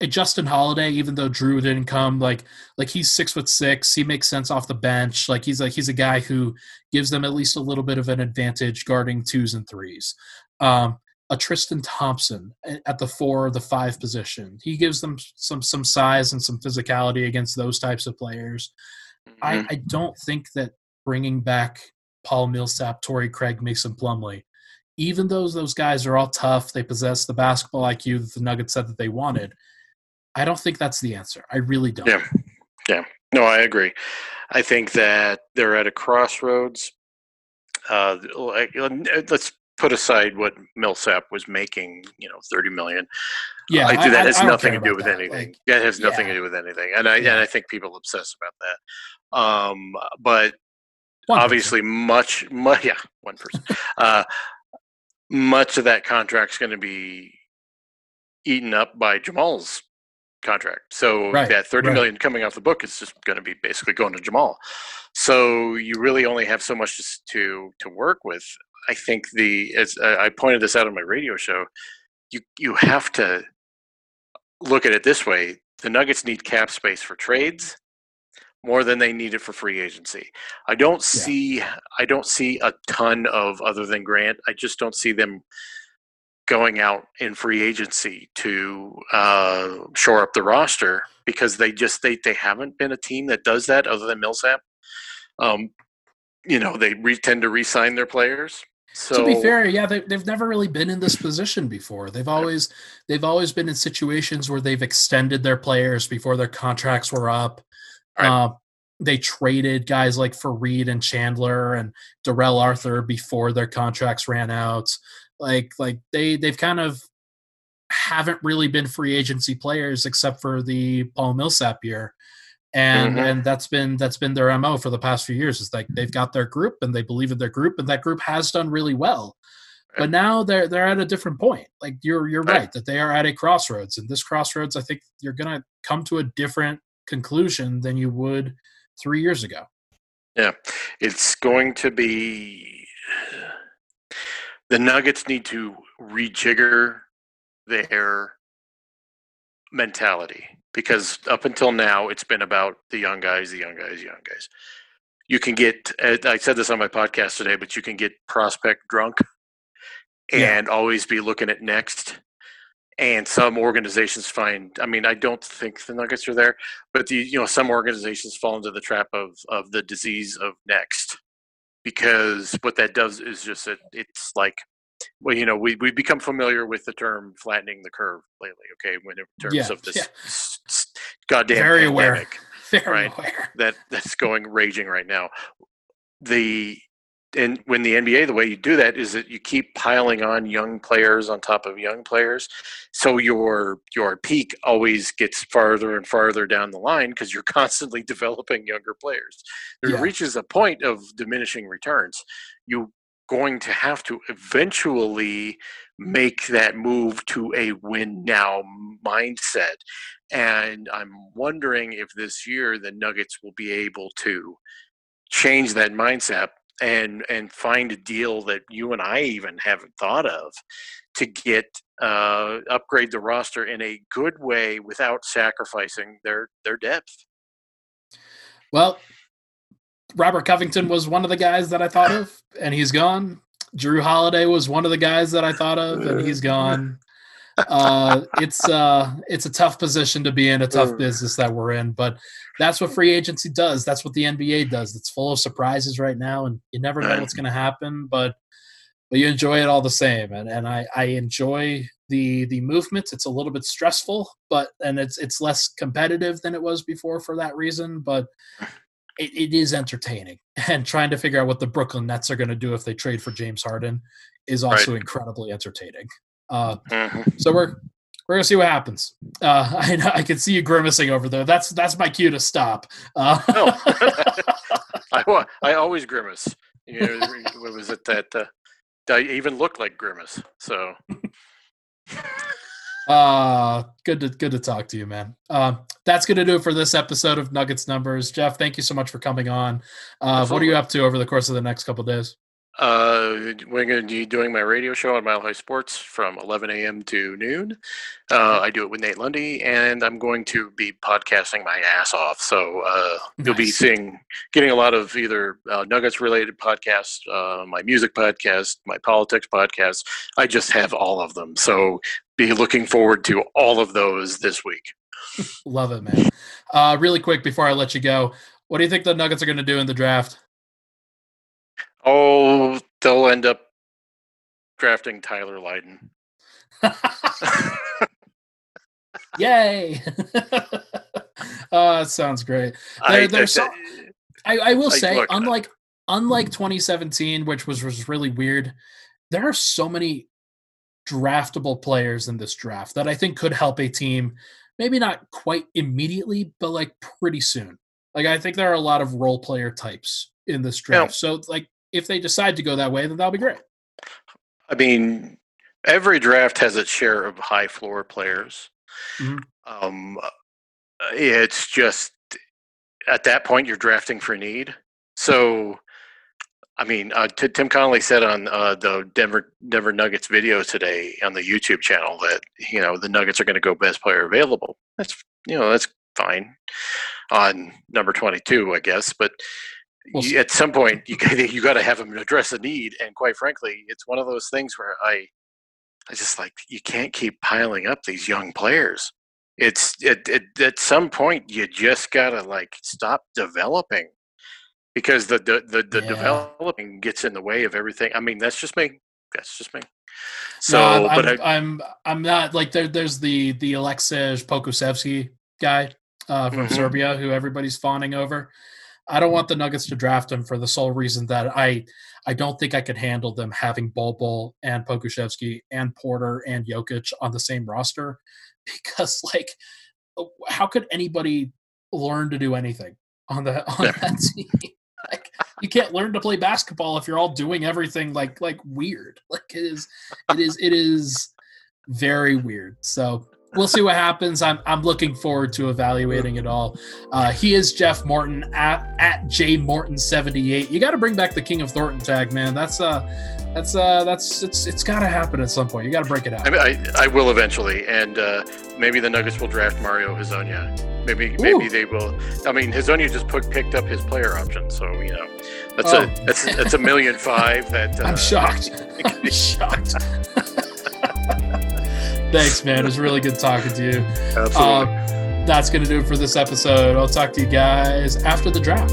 [SPEAKER 1] a Justin Holiday, even though Jrue didn't come, like like he's six foot six, he makes sense off the bench. Like he's like he's a guy who gives them at least a little bit of an advantage guarding twos and threes. Um, a Tristan Thompson at the four or the five position, he gives them some some size and some physicality against those types of players. I,
[SPEAKER 2] Mhm.
[SPEAKER 1] I don't think that bringing back Paul Millsap, Torrey Craig, Mason Plumlee, even though those guys are all tough, they possess the basketball IQ that the Nuggets said that they wanted. I don't think that's the answer. I really don't.
[SPEAKER 2] Yeah. Yeah. No, I agree. I think that they're at a crossroads. Uh, let's put aside what Millsap was making, you know, thirty million.
[SPEAKER 1] Yeah,
[SPEAKER 2] I, do that has
[SPEAKER 1] I don't
[SPEAKER 2] nothing to do with
[SPEAKER 1] that.
[SPEAKER 2] anything.
[SPEAKER 1] Like,
[SPEAKER 2] that has nothing
[SPEAKER 1] yeah.
[SPEAKER 2] to do with anything, and I
[SPEAKER 1] Yeah.
[SPEAKER 2] and I think people obsess about that. Um, but
[SPEAKER 1] one person.
[SPEAKER 2] obviously, much, much, yeah, one person. uh, much of that contract's going to be eaten up by Jamal's contract. So
[SPEAKER 1] Right,
[SPEAKER 2] that thirty
[SPEAKER 1] right.
[SPEAKER 2] million coming off the book is just going to be basically going to Jamal. So you really only have so much to to, to work with. I think the as I pointed this out on my radio show, you you have to look at it this way: the Nuggets need cap space for trades more than they need it for free agency. I don't see I don't see a ton of other than Grant. I just don't see them going out in free agency to uh, shore up the roster because they just they they haven't been a team that does that other than Millsap. Um, you know they re- tend to re-sign their players. So
[SPEAKER 1] to be fair, yeah, they, they've never really been in this position before. They've always they've always been in situations where they've extended their players before their contracts were up.
[SPEAKER 2] Right.
[SPEAKER 1] Uh, they traded guys like Faried and Chandler and Darrell Arthur before their contracts ran out. Like like they they've kind of haven't really been free agency players except for the Paul Millsap year. And
[SPEAKER 2] Mhm.
[SPEAKER 1] and that's been that's been their MO for the past few years. Is like they've got their group and they believe in their group and that group has done really well. But now they're they're at a different point. Like you're you're
[SPEAKER 2] Right.
[SPEAKER 1] right that they are at a crossroads. And this crossroads, I think you're gonna come to a different conclusion than you would three years ago.
[SPEAKER 2] Yeah, it's going to be the Nuggets need to rejigger their mentality because up until now it's been about the young guys, the young guys, young guys. You can get uh, I said this on my podcast today, but you can get prospect drunk and yeah. always be looking at next. And some organizations find I mean, I don't think the Nuggets are there, but the you know, some organizations fall into the trap of of the disease of next. Because what that does is just it, it's like well, you know, we we become familiar with the term flattening the curve lately. Okay, when in terms yeah, of this yeah. s- s- goddamn
[SPEAKER 1] Very
[SPEAKER 2] pandemic,
[SPEAKER 1] aware. Very
[SPEAKER 2] right?
[SPEAKER 1] Aware.
[SPEAKER 2] That that's going raging right now. The and when the NBA, the way you do that is that you keep piling on young players on top of young players, so your your peak always gets farther and farther down the line because you're constantly developing younger players. It yeah. reaches a point of diminishing returns. You going to have to eventually make that move to a win now mindset. And I'm wondering if this year the Nuggets will be able to change that mindset and and find a deal that you and I even haven't thought of to get uh, upgrade the roster in a good way without sacrificing their their depth.
[SPEAKER 1] Well, Robert Covington was one of the guys that I thought of, and he's gone. Jrue Holiday was one of the guys that I thought of, and he's gone. Uh, it's uh, it's a tough position to be in, a tough business that we're in, but that's what free agency does. That's what the NBA does. It's full of surprises right now, and you never know what's going to happen, but but you enjoy it all the same. And and I I enjoy the the movement. It's a little bit stressful, but and it's it's less competitive than it was before for that reason. But it, it is entertaining. And trying to figure out what the Brooklyn Nets are going to do if they trade for James Harden is also right. incredibly entertaining. Uh, mm-hmm. So we're we're gonna see what happens. Uh, I I can see you grimacing over there. That's that's my cue to stop. Uh,
[SPEAKER 2] no. I I always grimace. You know, what was it that uh, I even looked like grimace? So.
[SPEAKER 1] Uh good to good to talk to you, man. Uh, that's gonna do it for this episode of Nuggets Numbers. Jeff, thank you so much for coming on. Uh, what are you up to over the course of the next couple days?
[SPEAKER 2] Uh, we're going to be doing my radio show on Mile High Sports from 11 a.m. to noon. Uh, I do it with Nate Lundy, and I'm going to be podcasting my ass off. So uh, nice. you'll be seeing, getting a lot of either uh, Nuggets related podcasts, uh, my music podcast, my politics podcast. I just have all of them. So be looking forward to all of those this week.
[SPEAKER 1] Love it, man. Uh, really quick before I let you go, what do you think the Nuggets are going to do in the draft?
[SPEAKER 2] Oh, they'll end up drafting Tyler Lydon.
[SPEAKER 1] Yay! uh, sounds great. There, I, so, I, I, will say, unlike unlike 2017, which was was really weird, there are so many draftable players in this draft that I think could help a team. Maybe not quite immediately, but like pretty soon. Like I think there are a lot of role player types in this draft. So like if they decide to go that way, then that'll be great.
[SPEAKER 2] I mean, every draft has its share of high floor players. Mm-hmm. Um, it's just at that point you're drafting for need. So, I mean, uh, t- Tim Connolly said on uh, the Denver Denver Nuggets video today on the YouTube channel that you know the Nuggets are going to go best player available. That's you know that's fine on number twenty two, I guess, but well, you, at some point you you got to have them address a need and quite frankly it's one of those things where i i just like you can't keep piling up these young players it's it, it at some point you just got to like stop developing because the the the, the yeah. developing gets in the way of everything i mean that's just me that's just me
[SPEAKER 1] so no, I'm, but I'm, I, am i I'm not like there, there's the the Aleksej Pokusevski guy uh, from mm-hmm. Serbia who everybody's fawning over I don't want the Nuggets to draft him for the sole reason that I I don't think I could handle them having Bol Bol and Pokusevski and Porter and Jokic on the same roster because like how could anybody learn to do anything on the on that team? like you can't learn to play basketball if you're all doing everything like like weird. Like it is it is it is very weird. So we'll see what happens. I'm I'm looking forward to evaluating it all. Uh, he is Jeff Morton at at J Morton seventy eight. You got to bring back the King of Thornton tag, man. That's uh that's uh that's it's it's got to happen at some point. You got to break it out.
[SPEAKER 2] I, I I will eventually, and uh, maybe the Nuggets will draft Mario Hezonja. Maybe maybe
[SPEAKER 1] Ooh.
[SPEAKER 2] they will. I mean, Hezonja just put, picked up his player option, so you know that's
[SPEAKER 1] Oh.
[SPEAKER 2] a that's that's a million five. That uh,
[SPEAKER 1] I'm shocked. I'm shocked. Thanks, man. It was really good talking to you.
[SPEAKER 2] Absolutely.
[SPEAKER 1] Uh, that's going to do it for this episode. I'll talk to you guys after the draft.